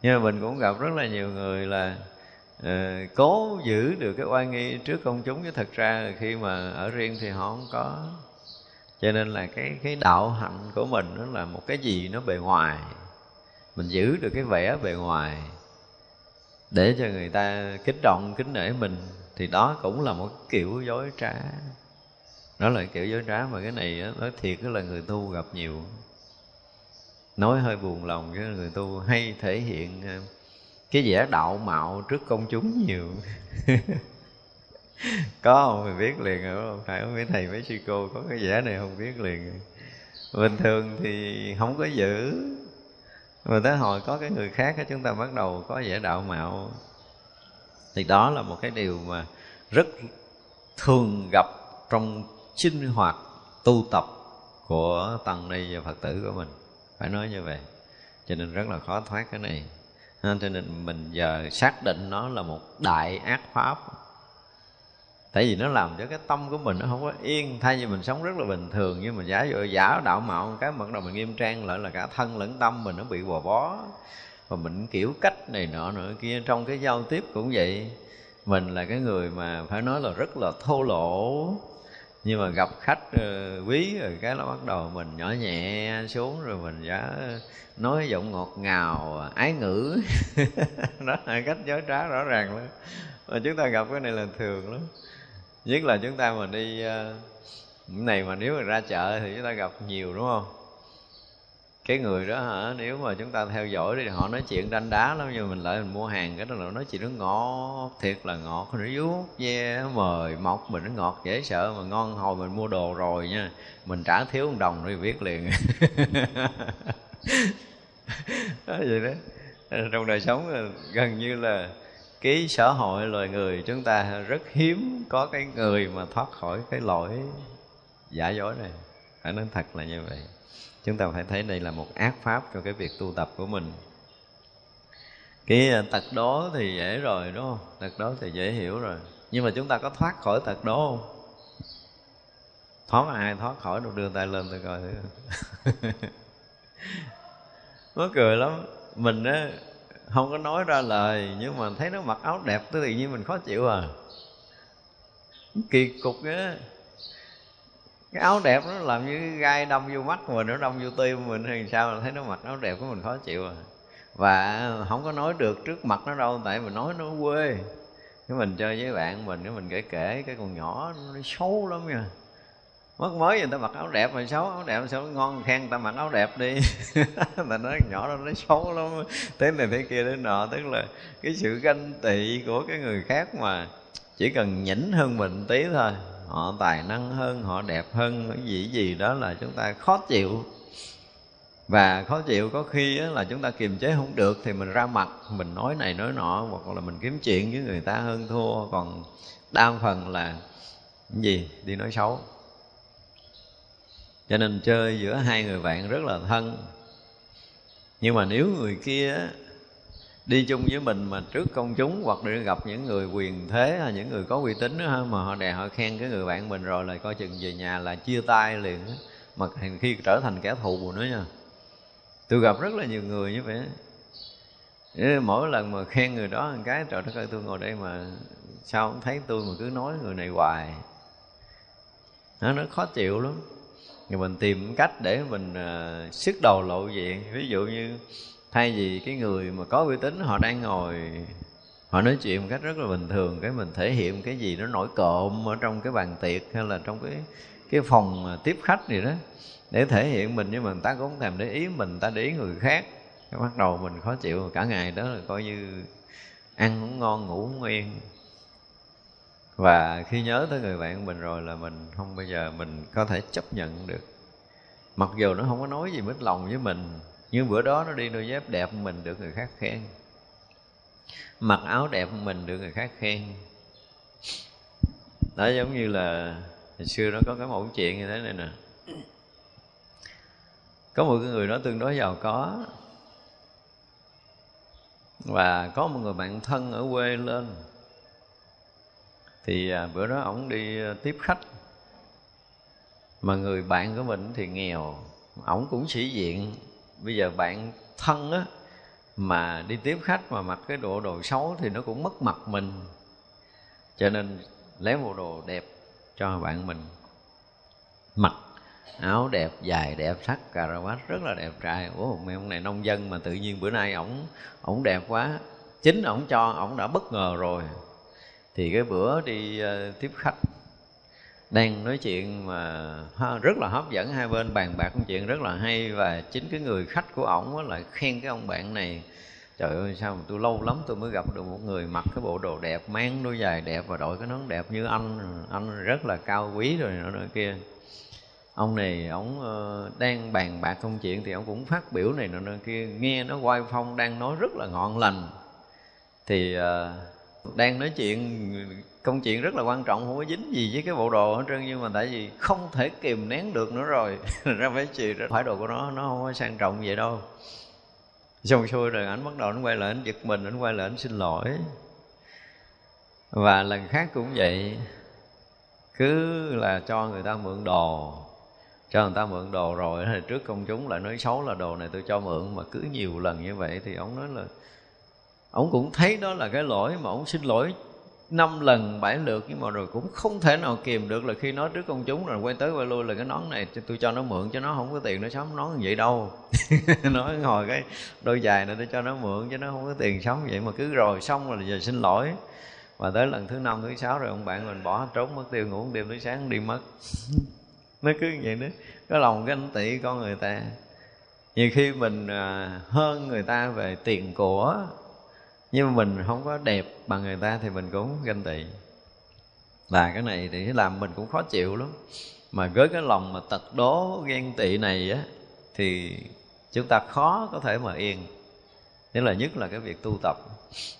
nhưng mà mình cũng gặp rất là nhiều người là uh, cố giữ được cái oai nghi trước công chúng. Chứ thật ra khi mà ở riêng thì họ không có. Cho nên là cái cái đạo hạnh của mình nó là một cái gì nó bề ngoài. Mình giữ được cái vẻ bề ngoài để cho người ta kích động kính nể mình thì đó cũng là một kiểu dối trá. Đó là kiểu dối trá mà cái này nói thiệt là người tu gặp nhiều nói hơi buồn lòng chứ người tu, hay thể hiện ờ, cái vẻ đạo mạo trước công chúng nhiều. Có không? Mình biết liền rồi không? Phải mấy thầy mấy sư cô có cái vẻ này không biết liền bình thường thì không có giữ. Mà tới hồi có cái người khác chúng ta bắt đầu có vẻ đạo mạo. Thì đó là một cái điều mà rất thường gặp trong sinh hoạt tu tập của tăng ni và phật tử của mình phải nói như vậy. Cho nên rất là khó thoát cái này. Cho nên mình giờ xác định nó là một đại ác pháp. Tại vì nó làm cho cái tâm của mình nó không có yên. Thay vì mình sống rất là bình thường, nhưng mà giả dụ giả đạo mạo cái bắt đầu mình nghiêm trang lại là cả thân lẫn tâm mình nó bị bò bó. Và mình kiểu cách này nọ nữa kia, trong cái giao tiếp cũng vậy. Mình là cái người mà phải nói là rất là thô lỗ nhưng mà gặp khách uh, quý rồi cái nó bắt đầu mình nhỏ nhẹ xuống rồi mình giả nói giọng ngọt ngào ái ngữ. Đó là cách giới trá rõ ràng lắm. Mà chúng ta gặp cái này là thường lắm. Nhất là chúng ta mà đi uh, này mà nếu mà ra chợ thì chúng ta gặp nhiều đúng không? Cái người đó hả? Nếu mà chúng ta theo dõi thì họ nói chuyện đanh đá lắm nhưng mình lại mình mua hàng cái đó là nói chuyện nó ngọt thiệt là ngọt. Nó vuốt ve yeah, mời mọc mình nó ngọt dễ sợ mà ngon hồi mình mua đồ rồi nha. Mình trả thiếu một đồng thì biết liền. Đó vậy đó. Trong đời sống ờ, gần như là cái xã hội loài người chúng ta rất hiếm có cái người mà thoát khỏi cái lỗi giả dối này. Phải nói thật là như vậy chúng ta phải thấy đây là một ác pháp cho cái việc tu tập của mình. Cái ờ, tật đó thì dễ rồi, đúng không? Tật đó thì dễ hiểu rồi. Nhưng mà chúng ta có thoát khỏi tật đó không? Thoát ai thoát khỏi được, đưa tay lên tôi coi thử. Nó cười lắm. Mình á, không có nói ra lời, nhưng mà thấy nó mặc áo đẹp tới tự nhiên mình khó chịu à. Kỳ cục á cái áo đẹp nó làm như gai đâm vô mắt mình, nó đâm vô tim mình thì sao là thấy nó mặc áo đẹp của mình khó chịu à. Và không có nói được trước mặt nó đâu, tại mình nói nó quê. Cái mình chơi với bạn mình, cái mình kể kể, cái con nhỏ nó xấu lắm nha. Mất mới người ta mặc áo đẹp mà xấu, áo đẹp sao ngon khen người ta mặc áo đẹp đi. Mà nói nhỏ đó nó xấu lắm. Thế này, thế kia, thế nọ, tức là cái sự ganh tị của cái người khác mà chỉ cần nhỉnh hơn mình tí thôi họ tài năng hơn, họ đẹp hơn, cái gì gì đó là chúng ta khó chịu. Và khó chịu có khi là chúng ta kiềm chế không được thì mình ra mặt, mình nói này nói nọ, hoặc là mình kiếm chuyện với người ta hơn thua. Còn đa phần là cái gì? Đi nói xấu. Cho nên chơi giữa hai người bạn rất là thân. Nhưng mà nếu người kia đi chung với mình mà trước công chúng hoặc là gặp những người quyền thế hay những người có uy tín đó, mà họ đè họ khen cái người bạn mình rồi là coi chừng về nhà là chia tay liền đó. mà khi trở thành kẻ thù nữa nha. Tôi gặp rất là nhiều người như vậy mỗi lần mà khen người đó một cái trời đất ơi tôi ngồi đây mà sao không thấy tôi mà cứ nói người này hoài. Nó nó khó chịu lắm. Thì mình tìm cách để mình à, uh, sức đầu lộ diện. Ví dụ như thay vì cái người mà có uy tín, họ đang ngồi, họ nói chuyện một cách rất là bình thường, cái mình thể hiện cái gì nó nổi cộm ở trong cái bàn tiệc hay là trong cái cái phòng tiếp khách gì đó, để thể hiện mình. Nhưng mà người ta cũng thèm để ý mình ta để ý người khác. Cái bắt đầu mình khó chịu, cả ngày đó là coi như ăn cũng ngon, ngủ cũng yên. Và khi nhớ tới người bạn mình rồi là mình không bao giờ mình có thể chấp nhận được. Mặc dù nó không có nói gì mít lòng với mình nhưng bữa đó nó đi đôi dép đẹp mình được người khác khen. Mặc áo đẹp mình được người khác khen. Đó, giống như là hồi xưa nó có cái mẫu chuyện như thế này nè. Có một cái người đó tương đối giàu có. Và có một người bạn thân ở quê lên. Thì à, bữa đó ổng đi à, tiếp khách. Mà người bạn của mình thì nghèo. Ổng cũng sĩ diện bây giờ bạn thân á mà đi tiếp khách mà mặc cái đồ đồ xấu thì nó cũng mất mặt mình. Cho nên lấy bộ đồ đẹp cho bạn mình. Mặc áo đẹp dài đẹp sắc cà ra rất là đẹp trai. Ủa mấy ông này nông dân mà tự nhiên bữa nay ổng ổng đẹp quá. Chính ổng cho ổng đã bất ngờ rồi. Thì cái bữa đi uh, tiếp khách đang nói chuyện mà rất là hấp dẫn. Hai bên bàn bạc công chuyện rất là hay và chính cái người khách của ổng lại khen cái ông bạn này. Trời ơi sao mà tôi lâu lắm tôi mới gặp được một người mặc cái bộ đồ đẹp mang đôi giày đẹp và đội cái nón đẹp như anh. Anh rất là cao quý rồi nữa, nữa kia. Ông này ông ờ, đang bàn bạc công chuyện thì ông cũng phát biểu này nọ kia. Nghe nó quay phong đang nói rất là ngọn lành. Thì uh, đang nói chuyện công chuyện rất là quan trọng, không có dính gì với cái bộ đồ hết trơn, nhưng mà tại vì không thể kìm nén được nữa rồi. Ra phải chì phải đồ của nó nó không có sang trọng vậy đâu. Xong xuôi rồi anh bắt đầu anh quay lại anh giật mình anh quay lại anh xin lỗi. Và lần khác cũng vậy. Cứ là cho người ta mượn đồ. Cho người ta mượn đồ rồi, thì trước công chúng lại nói xấu là đồ này tôi cho mượn, mà cứ nhiều lần như vậy thì ông nói là, ông cũng thấy đó là cái lỗi mà ông xin lỗi năm lần bảy lượt nhưng mà rồi cũng không thể nào kìm được là khi nói trước công chúng rồi quay tới quay lui là cái nón này tôi cho nó mượn cho nó không có tiền nó sống, nón như vậy đâu. Nói hồi cái đôi dài này tôi cho nó mượn cho nó không có tiền sống vậy mà cứ rồi xong rồi giờ xin lỗi. Và tới lần thứ năm, thứ sáu rồi ông bạn mình bỏ trốn, mất tiêu ngủ đêm tới sáng đi mất. Nó cứ như vậy đó. Cái lòng ganh tị con người ta. Nhiều khi mình à, hơn người ta về tiền của nhưng mà mình không có đẹp bằng người ta thì mình cũng ganh tị. Và cái này thì làm mình cũng khó chịu lắm. Mà với cái lòng mà tật đố, ghen tị này á, thì chúng ta khó có thể mà yên. Thế là nhất là cái việc tu tập.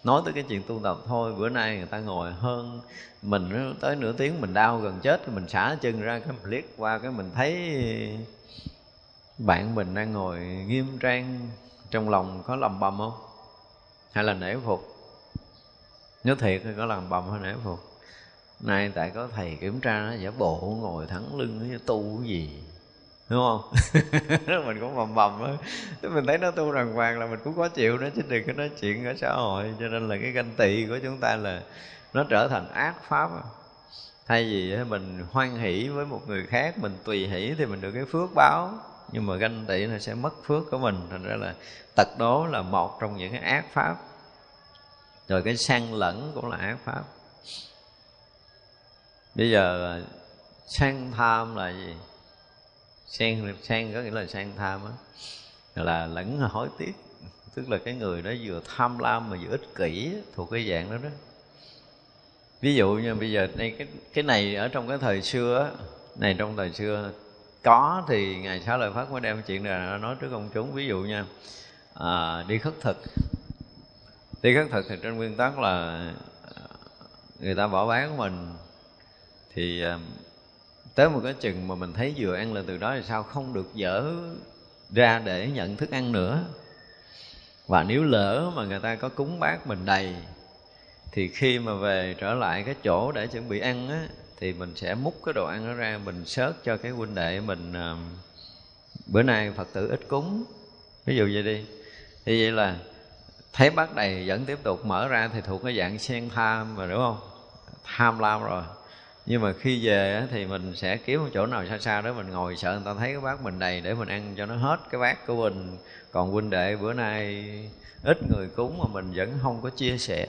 Nói tới cái chuyện tu tập, thôi, bữa nay người ta ngồi hơn mình tới nửa tiếng mình đau gần chết, mình xả chân ra cái mình liếc qua cái mình thấy bạn mình đang ngồi nghiêm trang trong lòng có lầm bầm không? Hay là nể phục? Nếu thiệt thì có làm bầm hay nể phục? Nay tại có thầy kiểm tra nó giả bộ ngồi thẳng lưng nó tu cái gì? Đúng không? Mình cũng bầm bầm á. Mình thấy nó tu đàng hoàng là mình cũng có chịu đó, chứ đừng có nói chuyện ở xã hội. Cho nên là cái ganh tị của chúng ta là nó trở thành ác pháp à. thay vì mình hoan hỷ với một người khác, mình tùy hỷ thì mình được cái phước báo nhưng mà ganh tị nó sẽ mất phước của mình. Thành ra là tật đố là một trong những cái ác pháp. Rồi cái sang lẫn cũng là ác pháp. Bây giờ sang tham là gì? Sang sang có nghĩa là sang tham á. Là lẫn hối tiếc. Tức là cái người đó vừa tham lam mà vừa ích kỷ thuộc cái dạng đó đó. Ví dụ như bây giờ đây cái cái này ở trong cái thời xưa á, này trong thời xưa có thì ngài sau lời phát mới đem chuyện này nói trước công chúng. Ví dụ nha à, đi khất thực. Đi khất thực thì trên nguyên tắc là à, người ta bỏ bán mình. Thì à, tới một cái chừng mà mình thấy vừa ăn là từ đó thì sao không được dở ra để nhận thức ăn nữa. Và nếu lỡ mà người ta có cúng bát mình đầy thì khi mà về trở lại cái chỗ để chuẩn bị ăn á thì mình sẽ múc cái đồ ăn đó ra mình sớt cho cái huynh đệ mình uh, bữa nay phật tử ít cúng. Ví dụ vậy đi. Thì vậy là thấy bát đầy vẫn tiếp tục mở ra thì thuộc cái dạng sen tham mà đúng không? Tham lam rồi. Nhưng mà khi về thì mình sẽ kiếm một chỗ nào xa xa đó mình ngồi sợ người ta thấy cái bát mình đầy để mình ăn cho nó hết cái bát của mình. Còn huynh đệ bữa nay ít người cúng mà mình vẫn không có chia sẻ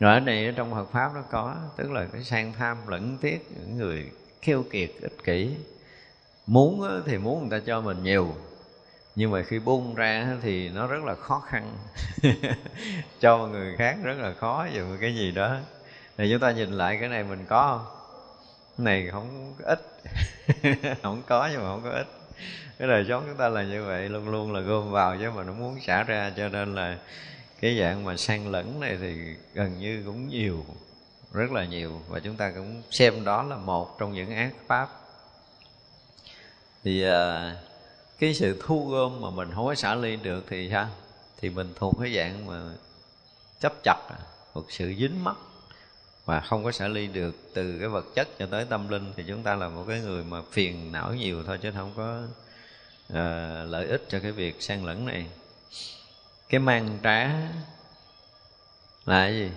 rồi ở này trong Phật pháp nó có, tức là cái sang tham lẫn tiếc, những người khiêu kiệt, ích kỷ. Muốn thì muốn người ta cho mình nhiều, nhưng mà khi buông ra thì nó rất là khó khăn. Cho người khác rất là khó, dùng cái gì đó. Thì chúng ta nhìn lại cái này mình có không? Cái này không ít. Không có nhưng mà không có ít. Cái đời sống chúng ta là như vậy, luôn luôn là gom vào chứ mà nó muốn xả ra, cho nên là cái dạng mà sang lẫn này thì gần như cũng nhiều rất là nhiều. Và chúng ta cũng xem đó là một trong những ác pháp. Thì à, cái sự thu gom mà mình không có xả ly được thì sao thì mình thuộc cái dạng mà chấp chặt à, một sự dính mắc và không có xả ly được. Từ cái vật chất cho tới tâm linh thì chúng ta là một cái người mà phiền não nhiều thôi chứ không có uh, lợi ích cho cái việc sang lẫn này cái mang trá là cái gì?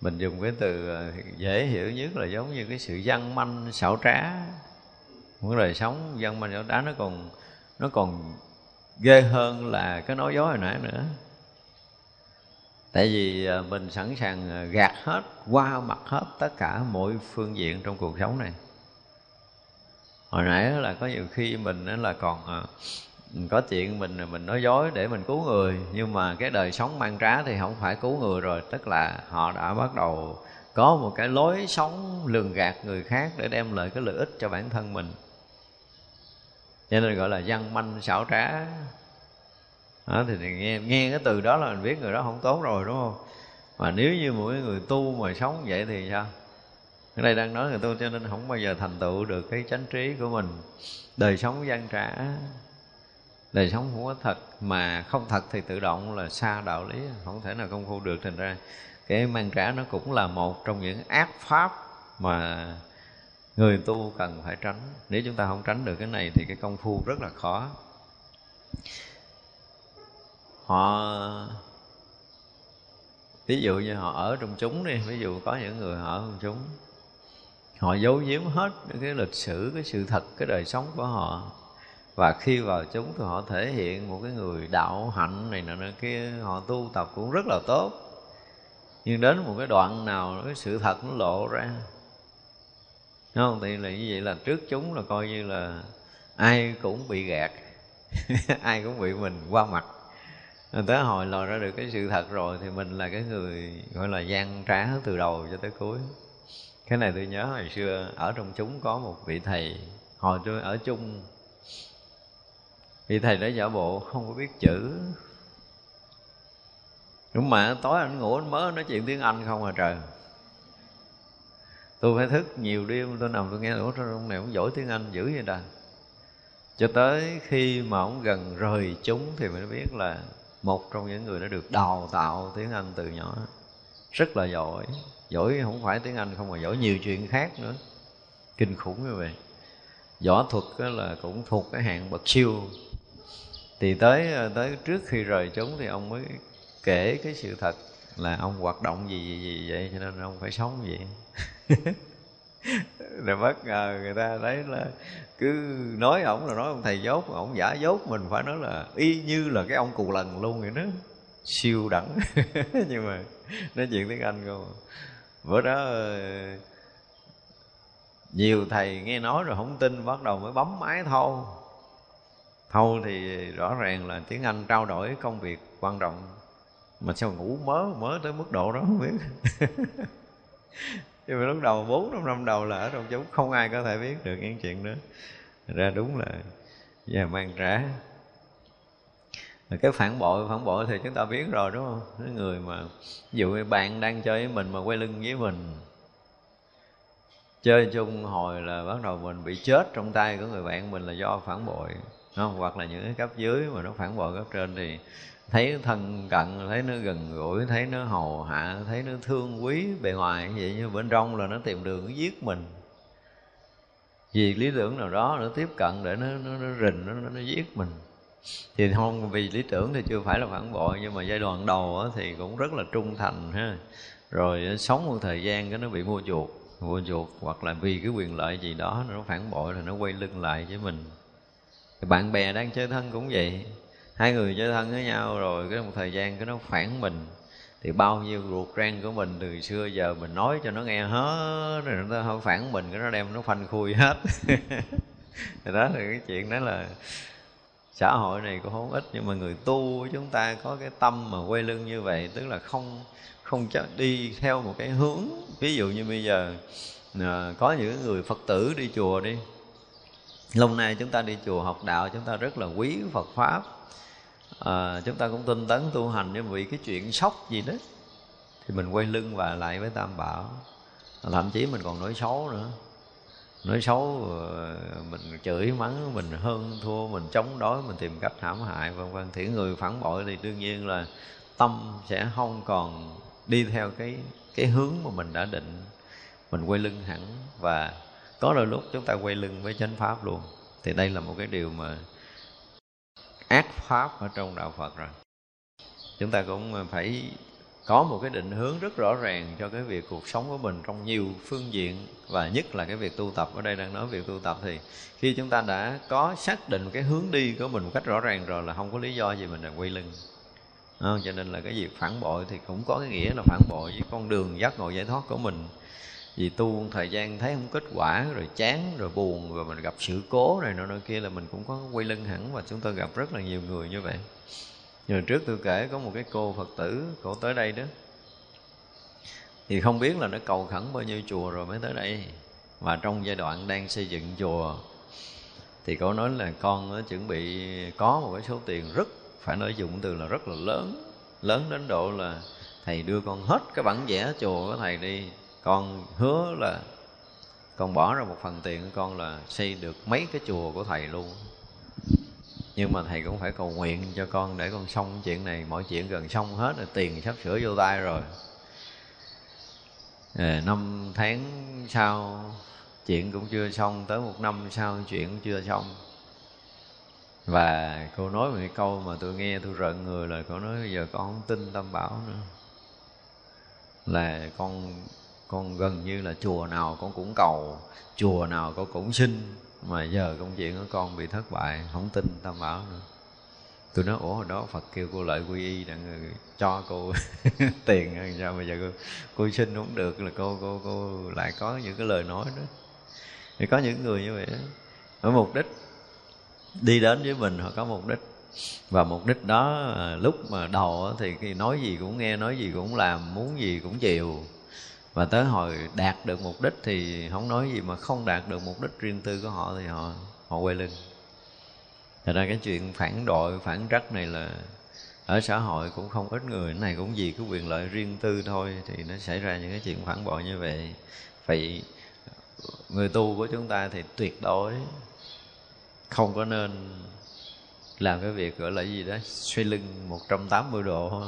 Mình dùng cái từ ờ, dễ hiểu nhất là giống như cái sự văn manh, xảo trá. Một đời sống văn manh, xảo trá, nó còn nó còn ghê hơn là cái nói dối hồi nãy nữa. Tại vì ờ, mình sẵn sàng ờ, gạt hết, qua mặt hết tất cả mọi phương diện trong cuộc sống này. Hồi nãy là có nhiều khi mình là còn có chuyện mình mình nói dối để mình cứu người nhưng mà cái đời sống mang trá thì không phải cứu người rồi. Tức là họ đã bắt đầu có một cái lối sống lường gạt người khác để đem lại cái lợi ích cho bản thân mình. Cho nên gọi là văn manh xảo trá. Đó, thì nghe nghe cái từ đó là mình biết người đó không tốt rồi đúng không? Mà nếu như mỗi người tu mà sống vậy thì sao? Ở đây đang nói người tu cho nên không bao giờ thành tựu được cái chánh trí của mình. Đời sống gian trả đời sống không có thật, mà không thật thì tự động là xa đạo lý, không thể nào công phu được. Thành ra cái mang trả nó cũng là một trong những ác pháp mà người tu cần phải tránh. Nếu chúng ta không tránh được cái này thì cái công phu rất là khó. Họ, ví dụ như họ ở trong chúng đi, ví dụ có những người họ ở trong chúng, họ giấu giếm hết cái lịch sử, cái sự thật, cái đời sống của họ và khi vào chúng thì họ thể hiện một cái người đạo hạnh này nọ kia, họ tu tập cũng rất là tốt. Nhưng đến một cái đoạn nào cái sự thật nó lộ ra. Không? Thì là như vậy là trước chúng là coi như là ai cũng bị gạt, ai cũng bị mình qua mặt. Tới hồi lòi ra được cái sự thật rồi thì mình là cái người gọi là gian trá từ đầu cho tới cuối. Cái này tôi nhớ hồi xưa ở trong chúng có một vị thầy, hồi tôi ở chung thì thầy đã giả bộ không có biết chữ. Đúng mà, tối anh ngủ anh mới nói chuyện tiếng anh không à trời. Tôi phải thức nhiều đêm, tôi nằm tôi nghe ủa trong này cũng giỏi tiếng anh dữ vậy ta cho tới khi mà ông gần rời chúng thì mới biết là một trong những người đã được đào tạo tiếng anh từ nhỏ. Rất là giỏi. Giỏi không phải tiếng anh không mà giỏi nhiều chuyện khác nữa. Kinh khủng như vậy. Võ thuật là cũng thuộc cái hạng bậc siêu thì tới ờ, tới trước khi rời chúng thì ông mới kể cái sự thật là ông hoạt động gì gì, gì vậy cho nên ông phải sống vậy. Rồi bất ngờ người ta thấy là cứ nói ổng là nói ông thầy dốt ổng giả dốt mình phải nói là y như là cái ông cù lần luôn vậy đó. Siêu đẳng. Nhưng mà nói chuyện tiếng anh không à. bữa đó ờ, nhiều thầy nghe nói rồi không tin bắt đầu mới bấm máy thâu thâu thì rõ ràng là tiếng anh trao đổi công việc quan trọng. Mà sao ngủ mớ mớ tới mức độ đó không biết. Nhưng mà lúc đầu bốn năm năm đầu là ở trong chúng không ai có thể biết được những chuyện đó. Ra đúng là và mang trả cái phản bội phản bội thì chúng ta biết rồi đúng không? Cái người mà, ví dụ như bạn đang chơi với mình mà quay lưng với mình, chơi chung hồi là bắt đầu mình bị chết trong tay của người bạn mình là do phản bội không? hoặc là những cái cấp dưới mà nó phản bội cấp trên thì thấy thân cận thấy nó gần gũi thấy nó hầu hạ thấy nó thương quý bề ngoài vậy nhưng bên trong là nó tìm đường nó giết mình. Vì lý tưởng nào đó nó tiếp cận để nó nó, nó rình nó, nó, nó giết mình. Thì không vì lý tưởng thì chưa phải là phản bội nhưng mà giai đoạn đầu thì cũng rất là trung thành ha. Rồi sống một thời gian cái nó bị mua chuộc mua chuộc hoặc là vì cái quyền lợi gì đó nó phản bội là nó quay lưng lại với mình bạn bè đang chơi thân cũng vậy. Hai người chơi thân với nhau rồi, cái một thời gian cái nó phản mình. Thì bao nhiêu ruột rang của mình từ xưa giờ mình nói cho nó nghe hết, rồi nó không phản mình, cái nó đem nó phanh khui hết. Thì đó là cái chuyện đó là xã hội này cũng không ít, nhưng mà người tu của chúng ta có cái tâm mà quay lưng như vậy, tức là không không cho đi theo một cái hướng. Ví dụ như bây giờ à, có những người phật tử đi chùa đi lâu nay chúng ta đi chùa học đạo chúng ta rất là quý phật pháp. À, chúng ta cũng tinh tấn tu hành nhưng vì cái chuyện sốc gì đó thì mình quay lưng và lại với tam bảo. Thậm chí mình còn nói xấu nữa. Nói xấu ờ, mình chửi mắng mình hơn thua mình chống đối mình tìm cách hãm hại vân vân. Thì người phản bội thì đương nhiên là tâm sẽ không còn đi theo cái cái hướng mà mình đã định. Mình quay lưng hẳn và có đôi lúc chúng ta quay lưng với chánh pháp luôn. Thì đây là một cái điều mà ác pháp ở trong đạo phật rồi. Chúng ta cũng phải có một cái định hướng rất rõ ràng cho cái việc cuộc sống của mình trong nhiều phương diện và nhất là cái việc tu tập. Ở đây đang nói việc tu tập thì khi chúng ta đã có xác định cái hướng đi của mình một cách rõ ràng rồi là không có lý do gì mình lại quay lưng. À, cho nên là cái việc phản bội thì cũng có cái nghĩa là phản bội với con đường giác ngộ giải thoát của mình vì tu thời gian thấy không kết quả, rồi chán, rồi buồn, rồi mình gặp sự cố này nọ nọ kia là mình cũng có quay lưng hẳn và chúng tôi gặp rất là nhiều người như vậy. Giờ trước tôi kể, có một cái cô Phật tử Cổ tới đây đó. Thì không biết là nó cầu khẩn bao nhiêu chùa rồi mới tới đây. Và trong giai đoạn đang xây dựng chùa, Thì cổ nói là con nó chuẩn bị có một cái số tiền rất, Phải nói dụng từ là rất là lớn. Lớn đến độ là, Thầy đưa con hết cái bản vẽ chùa của thầy đi con hứa là Con bỏ ra một phần tiền của con là xây được mấy cái chùa của thầy luôn. Nhưng mà thầy cũng phải cầu nguyện cho con để con xong chuyện này. Mọi chuyện gần xong hết rồi tiền sắp sửa vô tay rồi. À, năm tháng sau chuyện cũng chưa xong. Tới một năm sau chuyện cũng chưa xong. Và cô nói một cái câu mà tôi nghe tôi rợn người là cô nói bây giờ con không tin tâm bảo nữa. Là con con gần như là chùa nào con cũng cầu chùa nào con cũng xin. Mà giờ công chuyện của con bị thất bại không tin tam bảo nữa. Tôi nói ủa hồi đó phật kêu cô lợi quy y đặng cho cô tiền sao? Bây giờ cô, cô xin không được là cô cô cô lại có những cái lời nói đó. Thì có những người như vậy đó. Ở mục đích đi đến với mình họ có mục đích. Và mục đích đó à, lúc mà đầu thì nói gì cũng nghe nói gì cũng làm muốn gì cũng chịu và tới hồi đạt được mục đích thì không nói gì mà không đạt được mục đích riêng tư của họ thì họ họ quay lưng Thật ra cái chuyện phản đội, phản trắc này là ở xã hội cũng không ít người cái này cũng vì cái quyền lợi riêng tư thôi thì nó xảy ra những cái chuyện phản bội như vậy vậy người tu của chúng ta thì tuyệt đối không có nên làm cái việc gọi là gì đó xoay lưng 180 độ?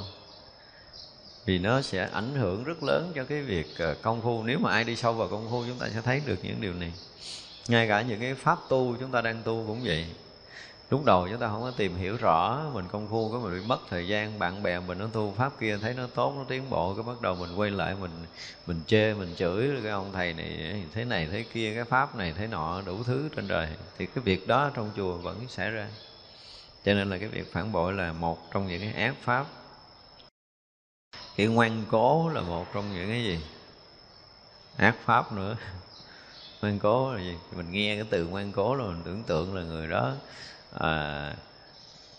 Vì nó sẽ ảnh hưởng rất lớn cho cái việc ờ, công phu. Nếu mà ai đi sâu vào công phu, chúng ta sẽ thấy được những điều này. Ngay cả những cái pháp tu chúng ta đang tu cũng vậy. Lúc đầu chúng ta không có tìm hiểu rõ mình công phu, có mình bị mất thời gian, bạn bè mình nó tu pháp kia, thấy nó tốt, nó tiến bộ, cái bắt đầu mình quay lại, mình mình chê, mình chửi, cái ông thầy này thế này, thế kia, cái pháp này, thế nọ, đủ thứ trên đời. Thì cái việc đó trong chùa vẫn xảy ra. Cho nên là cái việc phản bội là một trong những cái ác pháp cái ngoan cố là một trong những cái gì? Ác pháp nữa. Ngoan cố là gì? Mình nghe cái từ ngoan cố là mình tưởng tượng là người đó à,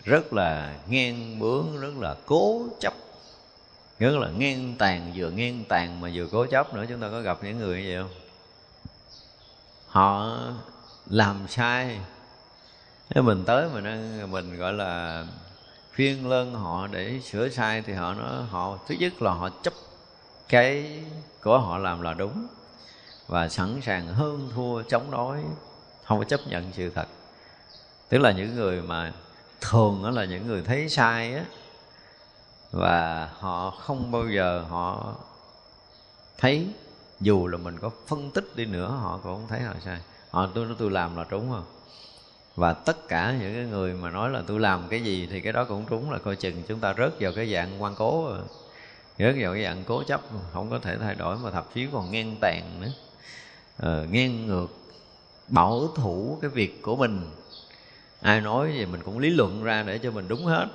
rất là ngang bướng rất là cố chấp. Rất là ngang tàn vừa ngang tàn mà vừa cố chấp nữa. Chúng ta có gặp những người như vậy không? Họ làm sai. Nếu mình tới mình mình gọi là khuyên lên họ để sửa sai thì họ nó họ, thứ nhất là họ chấp cái của họ làm là đúng và sẵn sàng hơn thua chống đối, không có chấp nhận sự thật. Tức là những người mà thường đó là những người thấy sai á và họ không bao giờ họ thấy, dù là mình có phân tích đi nữa, họ cũng không thấy họ sai. Họ, tôi nói tôi làm là đúng không? Và tất cả những cái người mà nói là tôi làm cái gì thì cái đó cũng đúng là coi chừng chúng ta rớt vào cái dạng quan cố rồi rớt vào cái dạng cố chấp không có thể thay đổi mà thậm chí còn ngang tàn nữa. Ờ, ngang ngược bảo thủ cái việc của mình. Ai nói gì mình cũng lý luận ra để cho mình đúng hết.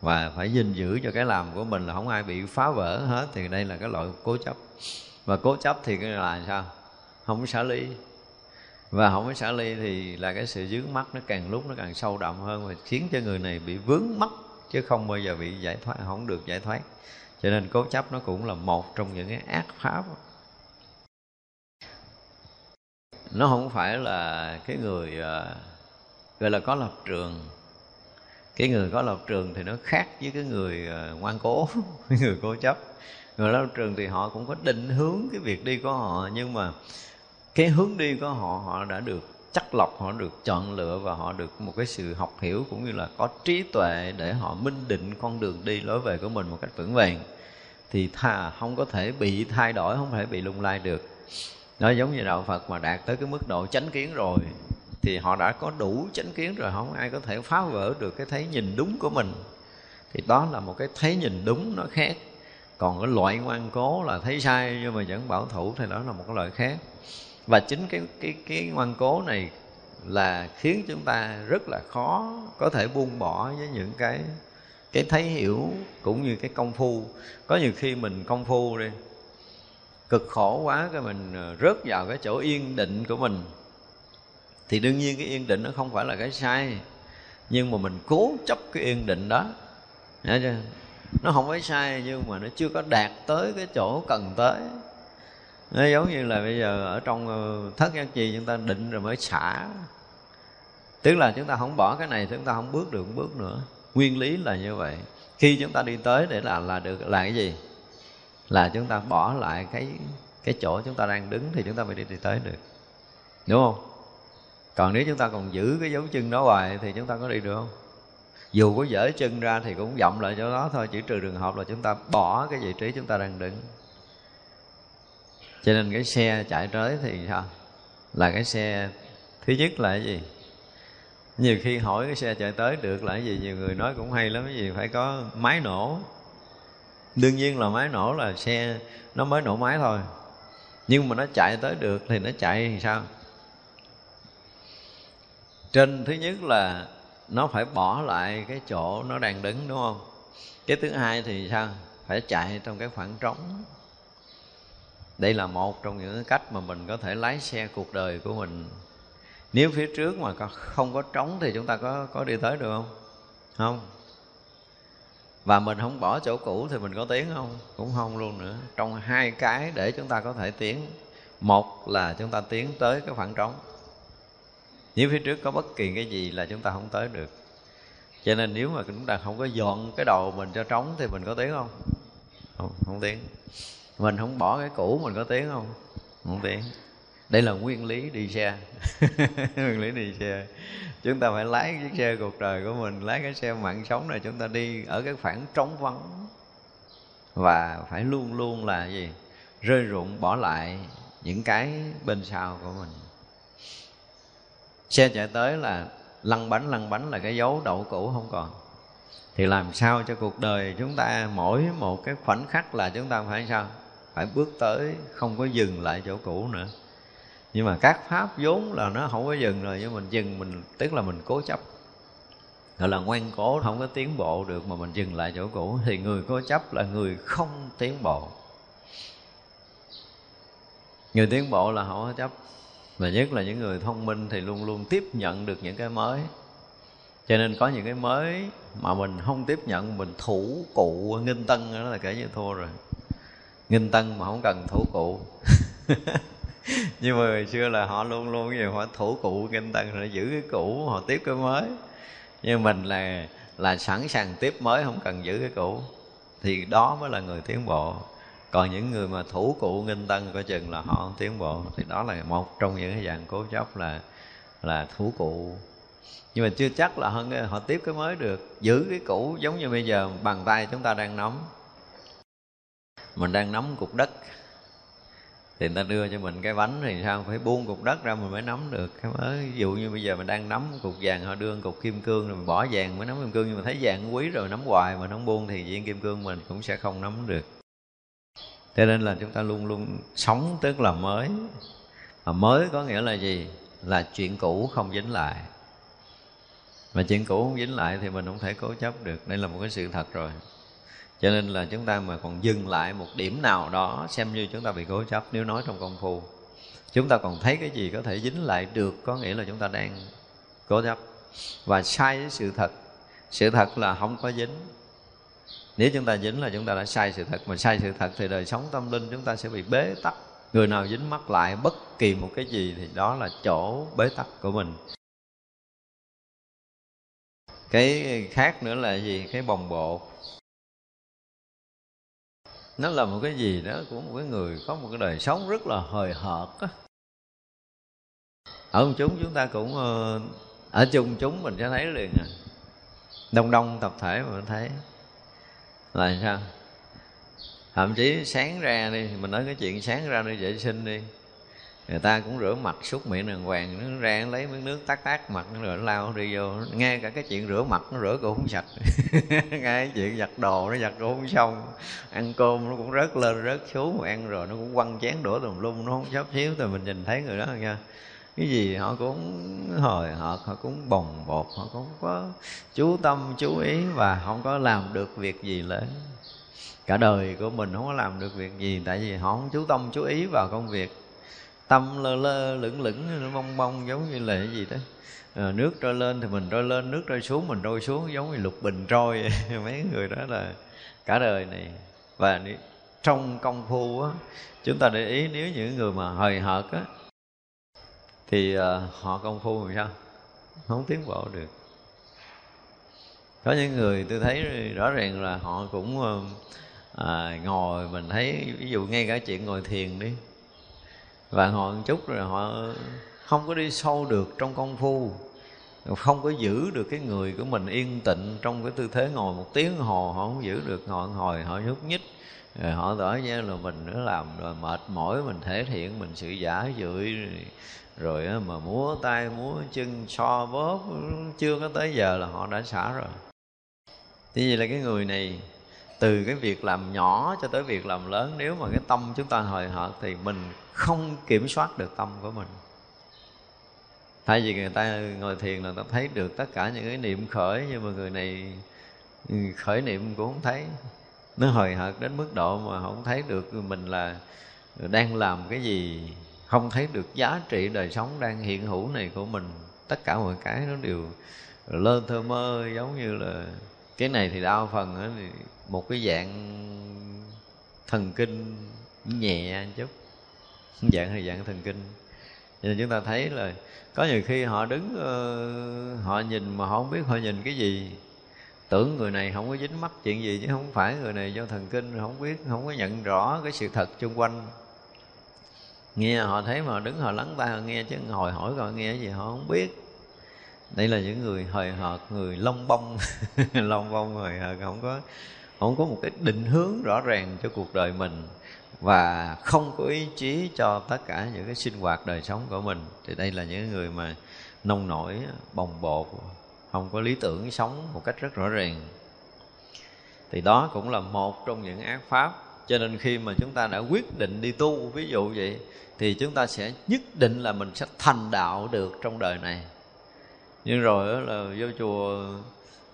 Và phải gìn giữ cho cái làm của mình là không ai bị phá vỡ hết thì đây là cái loại cố chấp. Và cố chấp thì cái là sao? Không có xả lý và không có xả ly thì là cái sự dướng mắt nó càng lúc nó càng sâu đậm hơn và khiến cho người này bị vướng mắc chứ không bao giờ bị giải thoát không được giải thoát. Cho nên cố chấp nó cũng là một trong những cái ác pháp. Nó không phải là cái người ờ, gọi là có lập trường. Cái người có lập trường thì nó khác với cái người ờ, ngoan cố cái người cố chấp. Người lập trường thì họ cũng có định hướng cái việc đi của họ, nhưng mà cái hướng đi của họ họ đã được chắc lọc, họ được chọn lựa và họ được một cái sự học hiểu cũng như là có trí tuệ để họ minh định con đường đi lối về của mình một cách vững vàng. Thì thà không có thể bị thay đổi, không thể bị lung lai được. Nó giống như đạo phật mà đạt tới cái mức độ chánh kiến rồi, thì họ đã có đủ chánh kiến rồi, không ai có thể phá vỡ được cái thấy nhìn đúng của mình. Thì đó là một cái thấy nhìn đúng, nó khác. Còn cái loại ngoan cố là thấy sai nhưng mà vẫn bảo thủ thì đó là một cái loại khác và chính cái cái cái ngoan cố này là khiến chúng ta rất là khó có thể buông bỏ với những cái cái thấy hiểu cũng như cái công phu. Có nhiều khi mình công phu đi, cực khổ quá cái mình ờ, rớt vào cái chỗ yên định của mình. Thì đương nhiên cái yên định nó không phải là cái sai, nhưng mà mình cố chấp cái yên định đó. Chưa? nó không phải sai nhưng mà nó chưa có đạt tới cái chỗ cần tới nó giống như là bây giờ ở trong thất giác chi chúng ta định rồi mới xả tức là chúng ta không bỏ cái này chúng ta không bước được một bước nữa nguyên lý là như vậy khi chúng ta đi tới để là là được là cái gì là chúng ta bỏ lại cái cái chỗ chúng ta đang đứng thì chúng ta mới đi, đi tới được đúng không còn nếu chúng ta còn giữ cái dấu chân đó hoài thì chúng ta có đi được không dù có dở chân ra thì cũng vọng lại chỗ đó thôi chỉ trừ trường hợp là chúng ta bỏ cái vị trí chúng ta đang đứng cho nên cái xe chạy tới thì sao? Là cái xe thứ nhất là cái gì? Nhiều khi hỏi cái xe chạy tới được là cái gì? Nhiều người nói cũng hay lắm, cái gì phải có máy nổ. Đương nhiên là máy nổ là xe nó mới nổ máy thôi. Nhưng mà nó chạy tới được thì nó chạy thì sao? Trên thứ nhất là nó phải bỏ lại cái chỗ nó đang đứng, đúng không? Cái thứ hai thì sao? Phải chạy trong cái khoảng trống đây là một trong những cách mà mình có thể lái xe cuộc đời của mình. Nếu phía trước mà không có trống thì chúng ta có có đi tới được không? Không. Và mình không bỏ chỗ cũ thì mình có tiến không? Cũng không luôn nữa. Trong hai cái để chúng ta có thể tiến. Một là chúng ta tiến tới cái khoảng trống. Nếu phía trước có bất kỳ cái gì là chúng ta không tới được. Cho nên nếu mà chúng ta không có dọn cái đầu mình cho trống thì mình có tiến không? Không không tiến mình không bỏ cái cũ mình có tiến không? Không tiến đây là nguyên lý đi xe. Nguyên lý đi xe. Chúng ta phải lái chiếc xe cuộc đời của mình, lái cái xe mạng sống này chúng ta đi ở cái khoảng trống vắng. Và phải luôn luôn là gì? Rơi rụng bỏ lại những cái bên sau của mình. Xe chạy tới là lăn bánh lăn bánh là cái dấu đậu cũ không còn. Thì làm sao cho cuộc đời chúng ta mỗi một cái khoảnh khắc là chúng ta phải sao? Phải bước tới, không có dừng lại chỗ cũ nữa. Nhưng mà các pháp vốn là nó không có dừng rồi, nhưng mình dừng, mình, tức là mình cố chấp. Gọi là ngoan cố, không có tiến bộ được mà mình dừng lại chỗ cũ. Thì người cố chấp là người không tiến bộ. Người tiến bộ là không có chấp. Và nhất là những người thông minh thì luôn luôn tiếp nhận được những cái mới. Cho nên có những cái mới mà mình không tiếp nhận, mình thủ cụ nghinh tân đó là kể như thua rồi nghinh tân mà không cần thủ cụ. Nhưng mà hồi xưa là họ luôn luôn gì, họ thủ cụ nghinh tân rồi giữ cái cũ, họ tiếp cái mới. Nhưng mình là là sẵn sàng tiếp mới, không cần giữ cái cũ. Thì đó mới là người tiến bộ. Còn những người mà thủ cụ nghinh tân coi chừng là họ không tiến bộ. Thì đó là một trong những cái dạng cố chấp là là thủ cụ. Nhưng mà chưa chắc là hơn họ tiếp cái mới được. Giữ cái cũ giống như bây giờ bàn tay chúng ta đang nắm mình đang nắm cục đất. Thì người ta đưa cho mình cái bánh thì sao? Phải buông cục đất ra mình mới nắm được. Cái mới ví dụ như bây giờ mình đang nắm cục vàng, họ đưa cục kim cương rồi mình bỏ vàng mới nắm kim cương. Nhưng mà thấy vàng quý rồi, nắm hoài mà không buông thì viên kim cương mình cũng sẽ không nắm được. Cho nên là chúng ta luôn luôn sống tức là mới. Mà mới có nghĩa là gì? Là chuyện cũ không dính lại. Mà chuyện cũ không dính lại thì mình không thể cố chấp được. Đây là một cái sự thật rồi cho nên là chúng ta mà còn dừng lại một điểm nào đó, xem như chúng ta bị cố chấp nếu nói trong công phu, chúng ta còn thấy cái gì có thể dính lại được, có nghĩa là chúng ta đang cố chấp và sai với sự thật sự thật là không có dính. Nếu chúng ta dính là chúng ta đã sai sự thật, mà sai sự thật thì đời sống tâm linh chúng ta sẽ bị bế tắc. Người nào dính mắc lại bất kỳ một cái gì thì đó là chỗ bế tắc của mình. Cái khác nữa là gì? Cái bồng bột nó là một cái gì đó của một cái người có một cái đời sống rất là hời hợt á. Ở ông chúng chúng ta cũng ờ, ở chung chúng mình sẽ thấy liền à. Đông đông tập thể mà mình thấy. Là sao? Thậm chí sáng ra đi, mình nói cái chuyện sáng ra đi vệ sinh đi người ta cũng rửa mặt súc miệng đàng hoàng, nó ra lấy miếng nước tát tát mặt nó rồi nó lao đi vô. Nghe cả cái chuyện rửa mặt nó rửa cũng không sạch. Nghe cái chuyện giặt đồ nó giặt cũng không xong. Ăn cơm nó cũng rớt lên, rớt xuống mà ăn rồi nó cũng quăng chén đũa tùm lum, nó không chớp xíu. Thì mình nhìn thấy người đó nha cái gì họ cũng hồi họ họ cũng bồng bột, họ cũng có chú tâm, chú ý và không có làm được việc gì lớn cả đời của mình không có làm được việc gì, tại vì họ không chú tâm, chú ý vào công việc tâm lơ lơ lửng lửng nó bong bong giống như là cái gì đó. À, nước trôi lên thì mình trôi lên nước trôi xuống mình trôi xuống giống như lục bình trôi. Mấy người đó là cả đời này. Và trong công phu á chúng ta để ý nếu những người mà hời hợt á thì uh, họ công phu làm sao? Không tiến bộ được. Có những người tôi thấy rõ ràng là họ cũng uh, à, ngồi mình thấy ví dụ ngay cả chuyện ngồi thiền đi và họ một chút rồi họ không có đi sâu được trong công phu không có giữ được cái người của mình yên tịnh trong cái tư thế ngồi một tiếng hồ. Họ không giữ được ngồi ngồi họ nhúc nhích. Rồi họ tỏ ra là mình nữa làm rồi mệt mỏi mình thể hiện mình sự giả dưỡi rồi, mà múa tay múa chân so bóp chưa có tới giờ là họ đã xả rồi. Thế vậy là cái người này từ cái việc làm nhỏ cho tới việc làm lớn, nếu mà cái tâm chúng ta hời hợt thì mình không kiểm soát được tâm của mình. Thay vì người ta ngồi thiền là ta thấy được tất cả những cái niệm khởi, nhưng mà người này ừ, khởi niệm cũng không thấy. Nó hời hợt đến mức độ mà không thấy được mình là đang làm cái gì, không thấy được giá trị đời sống đang hiện hữu này của mình. Tất cả mọi cái nó đều lơ thơ mơ, giống như là cái này thì đa phần đó, thì một cái dạng thần kinh nhẹ chút. Dạng hay dạng thần kinh. Nên chúng ta thấy là có nhiều khi họ đứng ờ, họ nhìn mà họ không biết họ nhìn cái gì. Tưởng người này không có dính mắt chuyện gì chứ không phải người này do thần kinh không biết không có nhận rõ cái sự thật xung quanh. Nghe họ thấy mà đứng họ lắng tai họ nghe chứ hồi hỏi họ nghe cái gì họ không biết đây là những người hời hợt, người lông bông. Lông bông hời hợt, không có không có một cái định hướng rõ ràng cho cuộc đời mình và không có ý chí cho tất cả những cái sinh hoạt đời sống của mình. Thì đây là những người mà nông nổi, bồng bột, không có lý tưởng sống một cách rất rõ ràng. Thì đó cũng là một trong những ác pháp. Cho nên khi mà chúng ta đã quyết định đi tu, ví dụ vậy, thì chúng ta sẽ nhất định là mình sẽ thành đạo được trong đời này nhưng rồi là vô chùa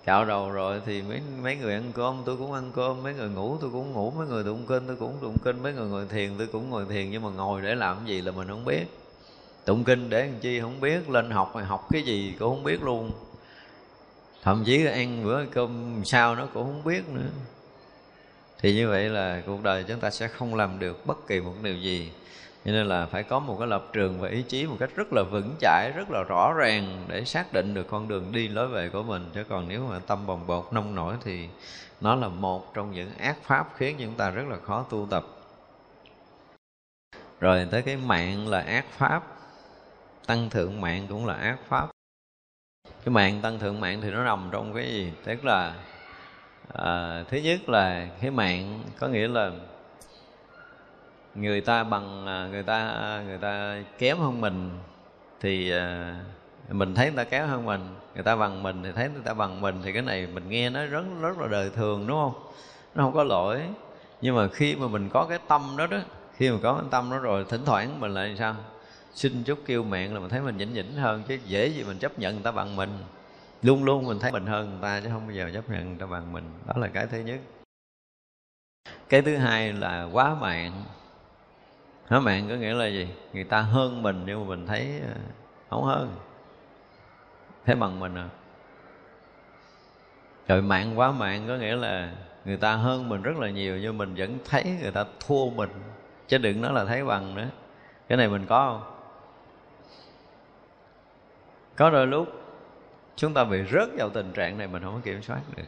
cạo đầu rồi thì mấy mấy người ăn cơm, tôi cũng ăn cơm, mấy người ngủ tôi cũng ngủ, mấy người tụng kinh tôi cũng tụng kinh, mấy người ngồi thiền tôi cũng ngồi thiền, nhưng mà ngồi để làm cái gì là mình không biết. Tụng kinh để làm chi không biết, lên học mà học cái gì cũng không biết luôn. Thậm chí ăn bữa cơm sao nó cũng không biết nữa. Thì như vậy là cuộc đời chúng ta sẽ không làm được bất kỳ một điều gì cho nên là phải có một cái lập trường và ý chí một cách rất là vững chãi rất là rõ ràng để xác định được con đường đi lối về của mình. Chứ còn nếu mà tâm bồng bột nông nổi thì nó là một trong những ác pháp khiến chúng ta rất là khó tu tập. Rồi tới cái mạng là ác pháp. Tăng thượng mạng cũng là ác pháp. Cái mạng tăng thượng mạng thì nó nằm trong cái gì? Tức là à, thứ nhất là cái mạng có nghĩa là người ta bằng à, người ta à, người ta kém hơn mình thì à, mình thấy người ta kém hơn mình, người ta bằng mình thì thấy người ta bằng mình thì cái này mình nghe nó rất rất là đời thường, đúng không? Nó không có lỗi. Nhưng mà khi mà mình có cái tâm đó đó, khi mà có cái tâm đó rồi thỉnh thoảng mình lại sao? Xin chút kêu mạng là mình thấy mình nhỉnh nhỉnh hơn, chứ dễ gì mình chấp nhận người ta bằng mình. Luôn luôn mình thấy mình hơn người ta, chứ không bao giờ chấp nhận người ta bằng mình. Đó là cái thứ nhất. Cái thứ hai là quá mạng. Hả mạng có nghĩa là gì? Người ta hơn mình nhưng mà mình thấy ờ, không hơn. Thấy bằng mình à? Rồi mạng quá mạng. Có nghĩa là Người ta hơn mình rất là nhiều Nhưng mình vẫn thấy người ta thua mình. Chứ đừng nói là thấy bằng nữa. Cái này mình có không? Có đôi lúc Chúng ta bị rớt vào tình trạng này Mình không có kiểm soát được.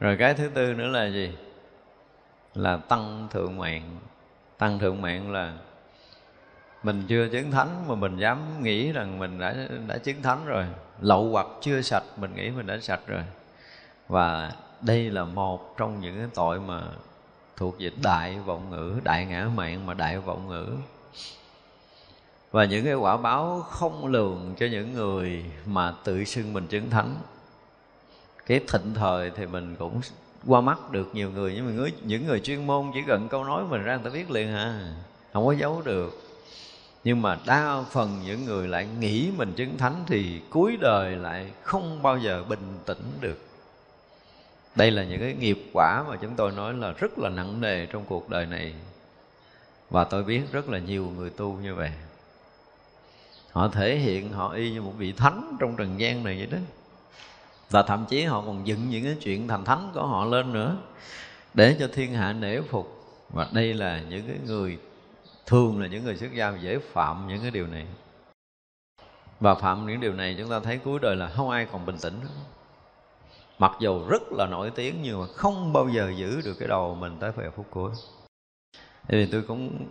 Rồi cái thứ tư nữa là gì? Là tăng thượng mạng. Tăng thượng mạng là mình chưa chứng thánh mà mình dám nghĩ rằng mình đã đã chứng thánh rồi. Lậu hoặc chưa sạch, mình nghĩ mình đã sạch rồi. Và đây là một trong những cái tội mà thuộc về đại vọng ngữ, đại ngã mạng mà đại vọng ngữ. Và những cái quả báo không lường cho những người mà tự xưng mình chứng thánh. Cái thịnh thời thì mình cũng qua mắt được nhiều người nhưng mà người, những người chuyên môn chỉ gần câu nói mình ra người ta biết liền hả không có giấu được. Nhưng mà đa phần những người lại nghĩ mình chứng thánh thì cuối đời lại không bao giờ bình tĩnh được. Đây là những cái nghiệp quả mà chúng tôi nói là rất là nặng nề trong cuộc đời này. Và tôi biết rất là nhiều người tu như vậy. Họ thể hiện họ y như một vị thánh trong trần gian này vậy đó và thậm chí họ còn dựng những cái chuyện thành thánh của họ lên nữa, để cho thiên hạ nể phục. Và đây là những cái người, thường là những người xuất gia dễ phạm những cái điều này. Và phạm những điều này chúng ta thấy cuối đời là không ai còn bình tĩnh nữa. Mặc dù rất là nổi tiếng nhưng mà không bao giờ giữ được cái đầu mình tới về phút cuối thì tôi cũng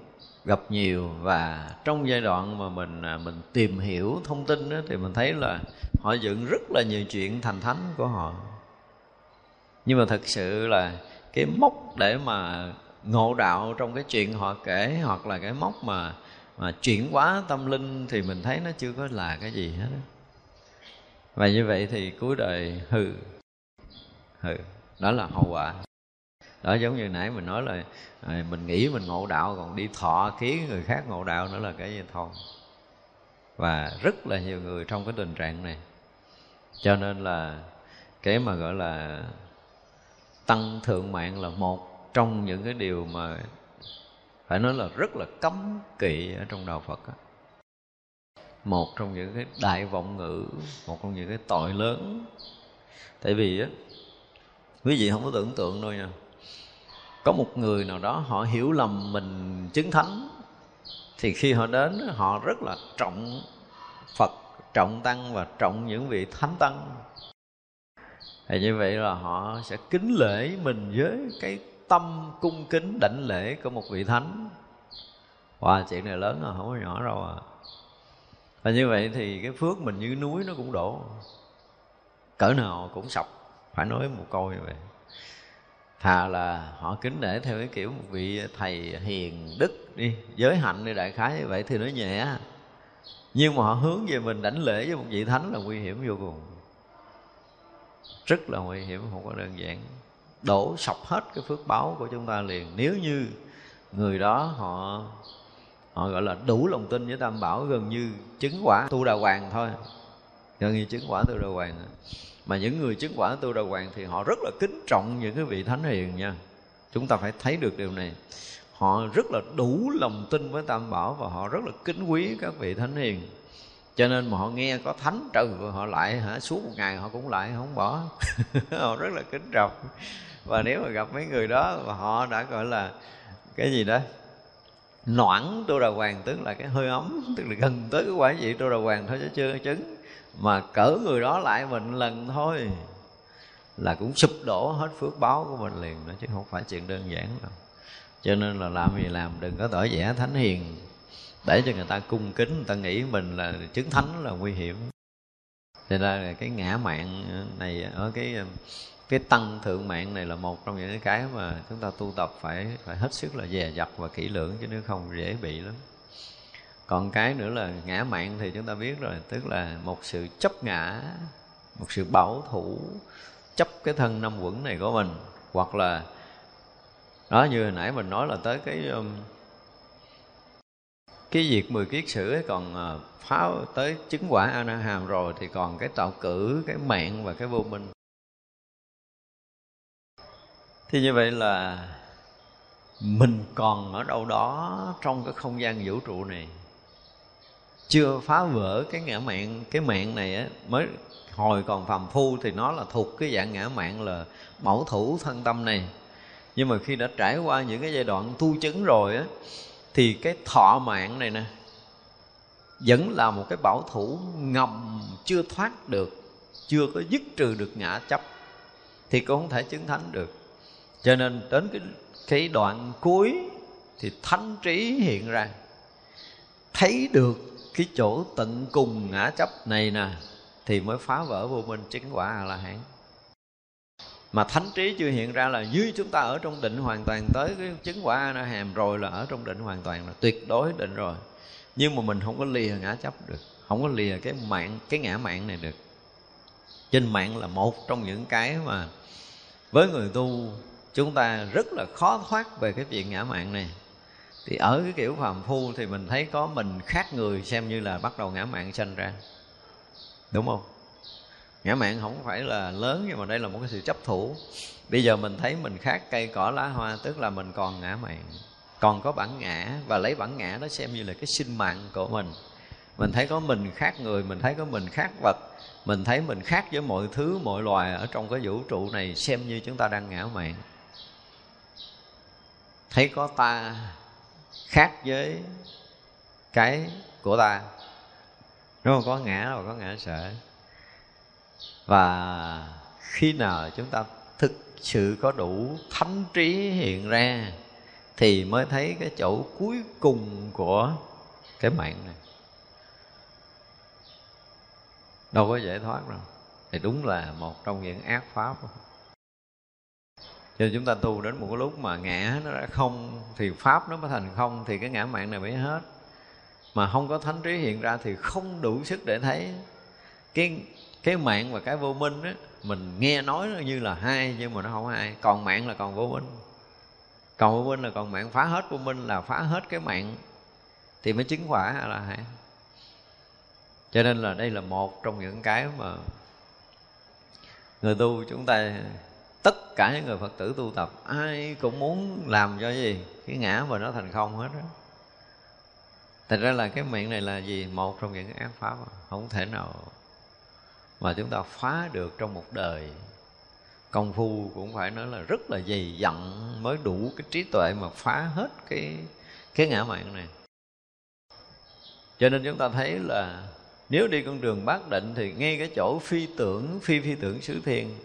gặp nhiều và trong giai đoạn mà mình à, mình tìm hiểu thông tin đó, thì mình thấy là họ dựng rất là nhiều chuyện thành thánh của họ. Nhưng mà thật sự là cái mốc để mà ngộ đạo trong cái chuyện họ kể hoặc là cái mốc mà mà chuyển hóa tâm linh thì mình thấy nó chưa có là cái gì hết và như vậy thì cuối đời hư. Hư đó là hậu quả đó giống như nãy mình nói là à, mình nghĩ mình ngộ đạo còn đi thọ ký người khác ngộ đạo nữa là cái gì thôi. Và rất là nhiều người trong cái tình trạng này. Cho nên là cái mà gọi là tăng thượng mạng là một trong những cái điều mà phải nói là rất là cấm kỵ ở trong đạo phật đó. một trong những cái đại vọng ngữ một trong những cái tội lớn. Tại vì á quý vị không có tưởng tượng đâu nha có một người nào đó họ hiểu lầm mình chứng thánh thì khi họ đến họ rất là trọng phật trọng tăng và trọng những vị thánh tăng. Thì như vậy là họ sẽ kính lễ mình với cái tâm cung kính đảnh lễ của một vị thánh. Wow, chuyện này lớn rồi, không có nhỏ đâu à. Và như vậy thì cái phước mình như núi nó cũng đổ. Cỡ nào cũng sọc Phải nói một câu như vậy. Thà là họ kính nể theo cái kiểu một vị thầy hiền đức đi Giới hạnh đi đại khái như vậy thì nó nhẹ. Nhưng mà họ hướng về mình đảnh lễ với một vị thánh là nguy hiểm vô cùng. Rất là nguy hiểm, không có đơn giản. Đổ sọc hết cái phước báo của chúng ta liền. Nếu như người đó họ họ gọi là đủ lòng tin với tam bảo gần như chứng quả tu đà hoàng thôi. Gần như chứng quả tu đà hoàng mà những người chứng quả tu đà hoàng thì họ rất là kính trọng những cái vị thánh hiền nha. Chúng ta phải thấy được điều này. Họ rất là đủ lòng tin với tam bảo và họ rất là kính quý các vị thánh hiền. Cho nên mà họ nghe có thánh trừ họ lại hả, suốt một ngày họ cũng lại không bỏ. Họ rất là kính trọng. Và nếu mà gặp mấy người đó và họ đã, gọi là, cái gì đó, noãn tu đà hoàng, tức là cái hơi ấm, tức là gần tới cái quả vị tu đà hoàng thôi chứ chưa chứng mà cỡ người đó lại mình lần thôi. Là cũng sụp đổ hết phước báo của mình liền đó, chứ không phải chuyện đơn giản đâu. Cho nên là làm gì làm, đừng có tỏ vẻ thánh hiền. Để cho người ta cung kính, người ta nghĩ mình là chứng thánh là nguy hiểm. Cho nên là cái ngã mạng này, ở cái cái tăng thượng mạng này là một trong những cái mà chúng ta tu tập phải phải hết sức là dè dặt và kỹ lưỡng, chứ nếu không dễ bị lắm còn cái nữa là ngã mạng thì chúng ta biết rồi, tức là một sự chấp ngã, một sự bảo thủ, chấp cái thân năm quẩn này của mình. Hoặc là, đó, như hồi nãy mình nói là tới cái um, cái việc mười kiết sử ấy, còn ờ, phá tới chứng quả a na hàm rồi thì còn cái tạo cử, cái mạng và cái vô minh. Thì như vậy là mình còn ở đâu đó trong cái không gian vũ trụ này chưa phá vỡ cái ngã mạng, cái mạng này á, mới hồi còn phàm phu thì nó là thuộc cái dạng ngã mạng là mẫu thủ thân tâm này. Nhưng mà khi đã trải qua những cái giai đoạn tu chứng rồi á, thì cái thọ mạng này nè, vẫn là một cái bảo thủ ngầm chưa thoát được, chưa có dứt trừ được ngã chấp, thì cũng không thể chứng thánh được. Cho nên đến cái cái đoạn cuối thì thánh trí hiện ra, thấy được cái chỗ tận cùng ngã chấp này nè, thì mới phá vỡ vô minh chứng quả a la hán mà thánh trí chưa hiện ra là như chúng ta ở trong định hoàn toàn tới cái chứng quả a la hàm rồi là ở trong định hoàn toàn là tuyệt đối định rồi. Nhưng mà mình không có lìa ngã chấp được, không có lìa cái mạng, cái ngã mạng này được. Trên mạng là một trong những cái mà với người tu, chúng ta rất là khó thoát về cái chuyện ngã mạng này thì ở cái kiểu phàm phu thì mình thấy có mình khác người xem như là bắt đầu ngã mạng sanh ra. Đúng không? Ngã mạng không phải là lớn nhưng mà đây là một cái sự chấp thủ. Bây giờ mình thấy mình khác, cây cỏ lá hoa, tức là mình còn ngã mạng, còn có bản ngã và lấy bản ngã đó xem như là cái sinh mạng của mình. Mình thấy có mình khác người, mình thấy có mình khác vật, mình thấy mình khác với mọi thứ, mọi loài ở trong cái vũ trụ này xem như chúng ta đang ngã mạng. Thấy có ta khác với cái của ta. Đúng không? Có ngã và có ngã sợ. Và khi nào chúng ta thực sự có đủ thánh trí hiện ra, thì mới thấy cái chỗ cuối cùng của cái mạng này. Đâu có dễ thoát đâu. Thì đúng là một trong những ác pháp cho nên chúng ta tu đến một cái lúc mà ngã nó đã không, thì pháp nó mới thành không, thì cái ngã mạng này mới hết. Mà không có thánh trí hiện ra thì không đủ sức để thấy. Cái cái mạng và cái vô minh á, mình nghe nói nó như là hai, nhưng mà nó không hai. Còn mạng là còn vô minh. Còn vô minh là còn mạng. Phá hết vô minh là phá hết cái mạng. Thì mới chứng quả là hai. Cho nên là đây là một trong những cái mà người tu chúng ta tất cả những người phật tử tu tập, ai cũng muốn làm cho gì? Cái ngã mà nó thành không hết đó thành ra là cái miệng này là gì? Một trong những cái ác pháp không thể nào mà chúng ta phá được trong một đời. Công phu cũng phải nói là rất là dày dặn mới đủ cái trí tuệ mà phá hết cái cái ngã mạng này. Cho nên chúng ta thấy là nếu đi con đường bát định thì ngay cái chỗ phi tưởng, phi phi tưởng xứ thiên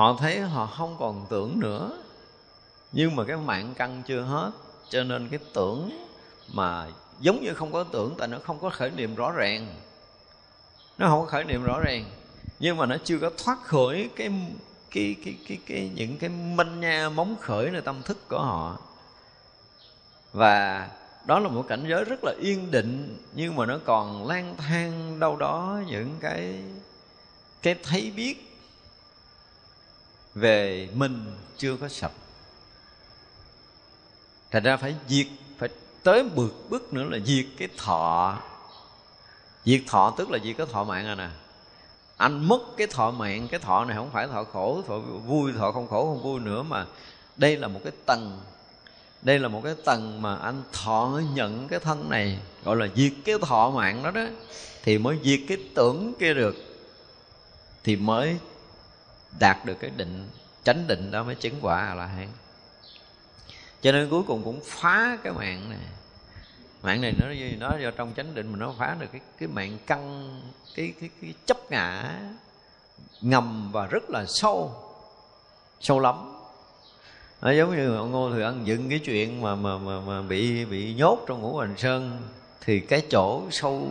họ thấy họ không còn tưởng nữa. Nhưng mà cái mạng căn chưa hết cho nên cái tưởng mà giống như không có tưởng tại nó không có khởi niệm rõ ràng. Nó không có khởi niệm rõ ràng nhưng mà nó chưa có thoát khỏi cái cái cái cái, cái những cái manh nha móng khởi nơi tâm thức của họ. Và đó là một cảnh giới rất là yên định nhưng mà nó còn lang thang đâu đó những cái cái thấy biết về mình chưa có sạch thành ra phải diệt, phải tới bước bước nữa là diệt cái thọ. Diệt thọ tức là diệt cái thọ mạng à nè. Anh mất cái thọ mạng, cái thọ này không phải thọ khổ, thọ vui, thọ không khổ, không vui nữa mà đây là một cái tầng. Đây là một cái tầng mà anh thọ nhận cái thân này, gọi là diệt cái thọ mạng đó đó, thì mới diệt cái tưởng kia được, thì mới đạt được cái định chánh định đó mới chứng quả là la hán. Cho nên cuối cùng cũng phá cái mạng này. Mạng này nó nó do trong chánh định mà nó phá được cái cái mạng căn cái cái cái chấp ngã ngầm và rất là sâu sâu lắm. Nó giống như ông ngô thừa ăn dựng cái chuyện mà mà mà, mà bị bị nhốt trong ngũ hành sơn thì cái chỗ sâu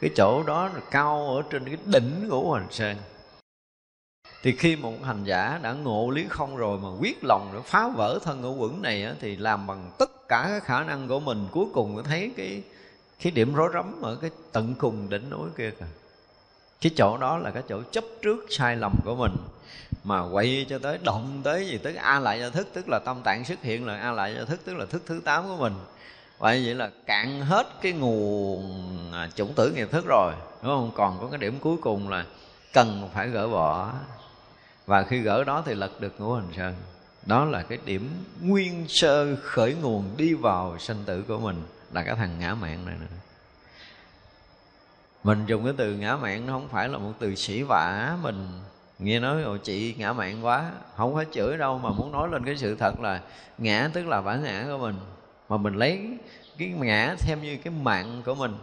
cái chỗ đó là cao ở trên cái đỉnh ngũ hành sơn thì khi một hành giả đã ngộ lý không rồi mà quyết lòng để phá vỡ thân ngũ quẩn này á, thì làm bằng tất cả các khả năng của mình cuối cùng mới thấy cái cái điểm rối rắm ở cái tận cùng đỉnh núi kia kìa. Cái chỗ đó là cái chỗ chấp trước sai lầm của mình mà quay cho tới động tới gì tới a lại do thức tức là tâm tạng xuất hiện là a lại do thức tức là thức thứ tám của mình. Vậy vậy là cạn hết cái nguồn à, chủng tử nghiệp thức rồi đúng không? Còn có cái điểm cuối cùng là cần phải gỡ bỏ và khi gỡ đó thì lật được ngũ hành sơn. Đó là cái điểm nguyên sơ khởi nguồn đi vào sanh tử của mình. Là cái thằng ngã mạng này nữa. Mình dùng cái từ ngã mạng nó không phải là một từ sĩ vả mình. Nghe nói, ồ, chị ngã mạng quá. Không phải chửi đâu, mà muốn nói lên cái sự thật là ngã tức là bản ngã của mình. Mà mình lấy cái ngã thêm như cái mạng của mình.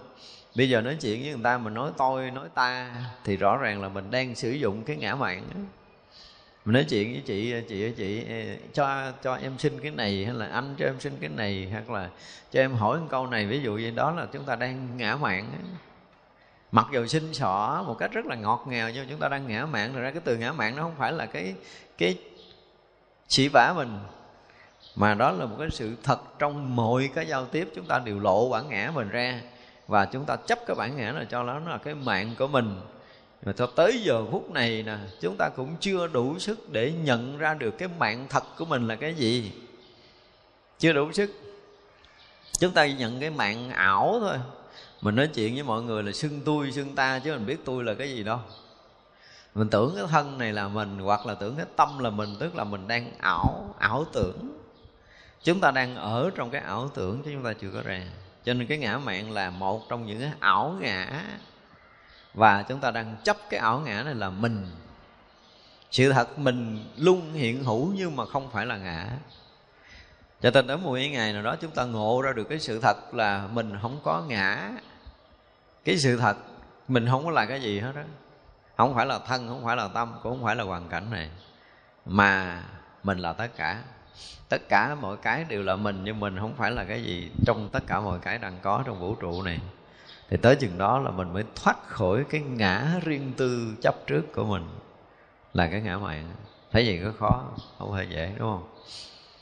Bây giờ nói chuyện với người ta, mình nói tôi nói ta thì rõ ràng là mình đang sử dụng cái ngã mạng đó mình nói chuyện với chị chị chị cho cho em xin cái này hay là anh cho em xin cái này, hoặc là cho em hỏi một câu này, ví dụ như đó là chúng ta đang ngã mạng mặc dù xin xỏ một cách rất là ngọt ngào, nhưng chúng ta đang ngã mạng rồi ra cái từ ngã mạng nó không phải là cái cái chỉ vả mình, mà đó là một cái sự thật trong mọi cái giao tiếp chúng ta đều lộ bản ngã mình ra, và chúng ta chấp cái bản ngã là cho nó là cái mạng của mình mà cho tới giờ phút này nè, chúng ta cũng chưa đủ sức để nhận ra được cái mạng thật của mình là cái gì. Chưa đủ sức. Chúng ta nhận cái mạng ảo thôi. Mình nói chuyện với mọi người là xưng tôi, xưng ta, chứ mình biết tôi là cái gì đâu. Mình tưởng cái thân này là mình, hoặc là tưởng cái tâm là mình, tức là mình đang ảo ảo tưởng. Chúng ta đang ở trong cái ảo tưởng chứ chúng ta chưa có ra. Cho nên cái ngã mạng là một trong những cái ảo ngã và chúng ta đang chấp cái ảo ngã này là mình. Sự thật mình luôn hiện hữu nhưng mà không phải là ngã. Cho nên đến một ngày nào đó chúng ta ngộ ra được cái sự thật là mình không có ngã. Cái sự thật mình không có là cái gì hết đó không phải là thân, không phải là tâm, cũng không phải là hoàn cảnh này. Mà mình là tất cả. Tất cả mọi cái đều là mình nhưng mình không phải là cái gì trong tất cả mọi cái đang có trong vũ trụ này thì tới chừng đó là mình mới thoát khỏi cái ngã riêng tư chấp trước của mình. Là cái ngã mạng thấy gì có khó, không hề dễ, đúng không?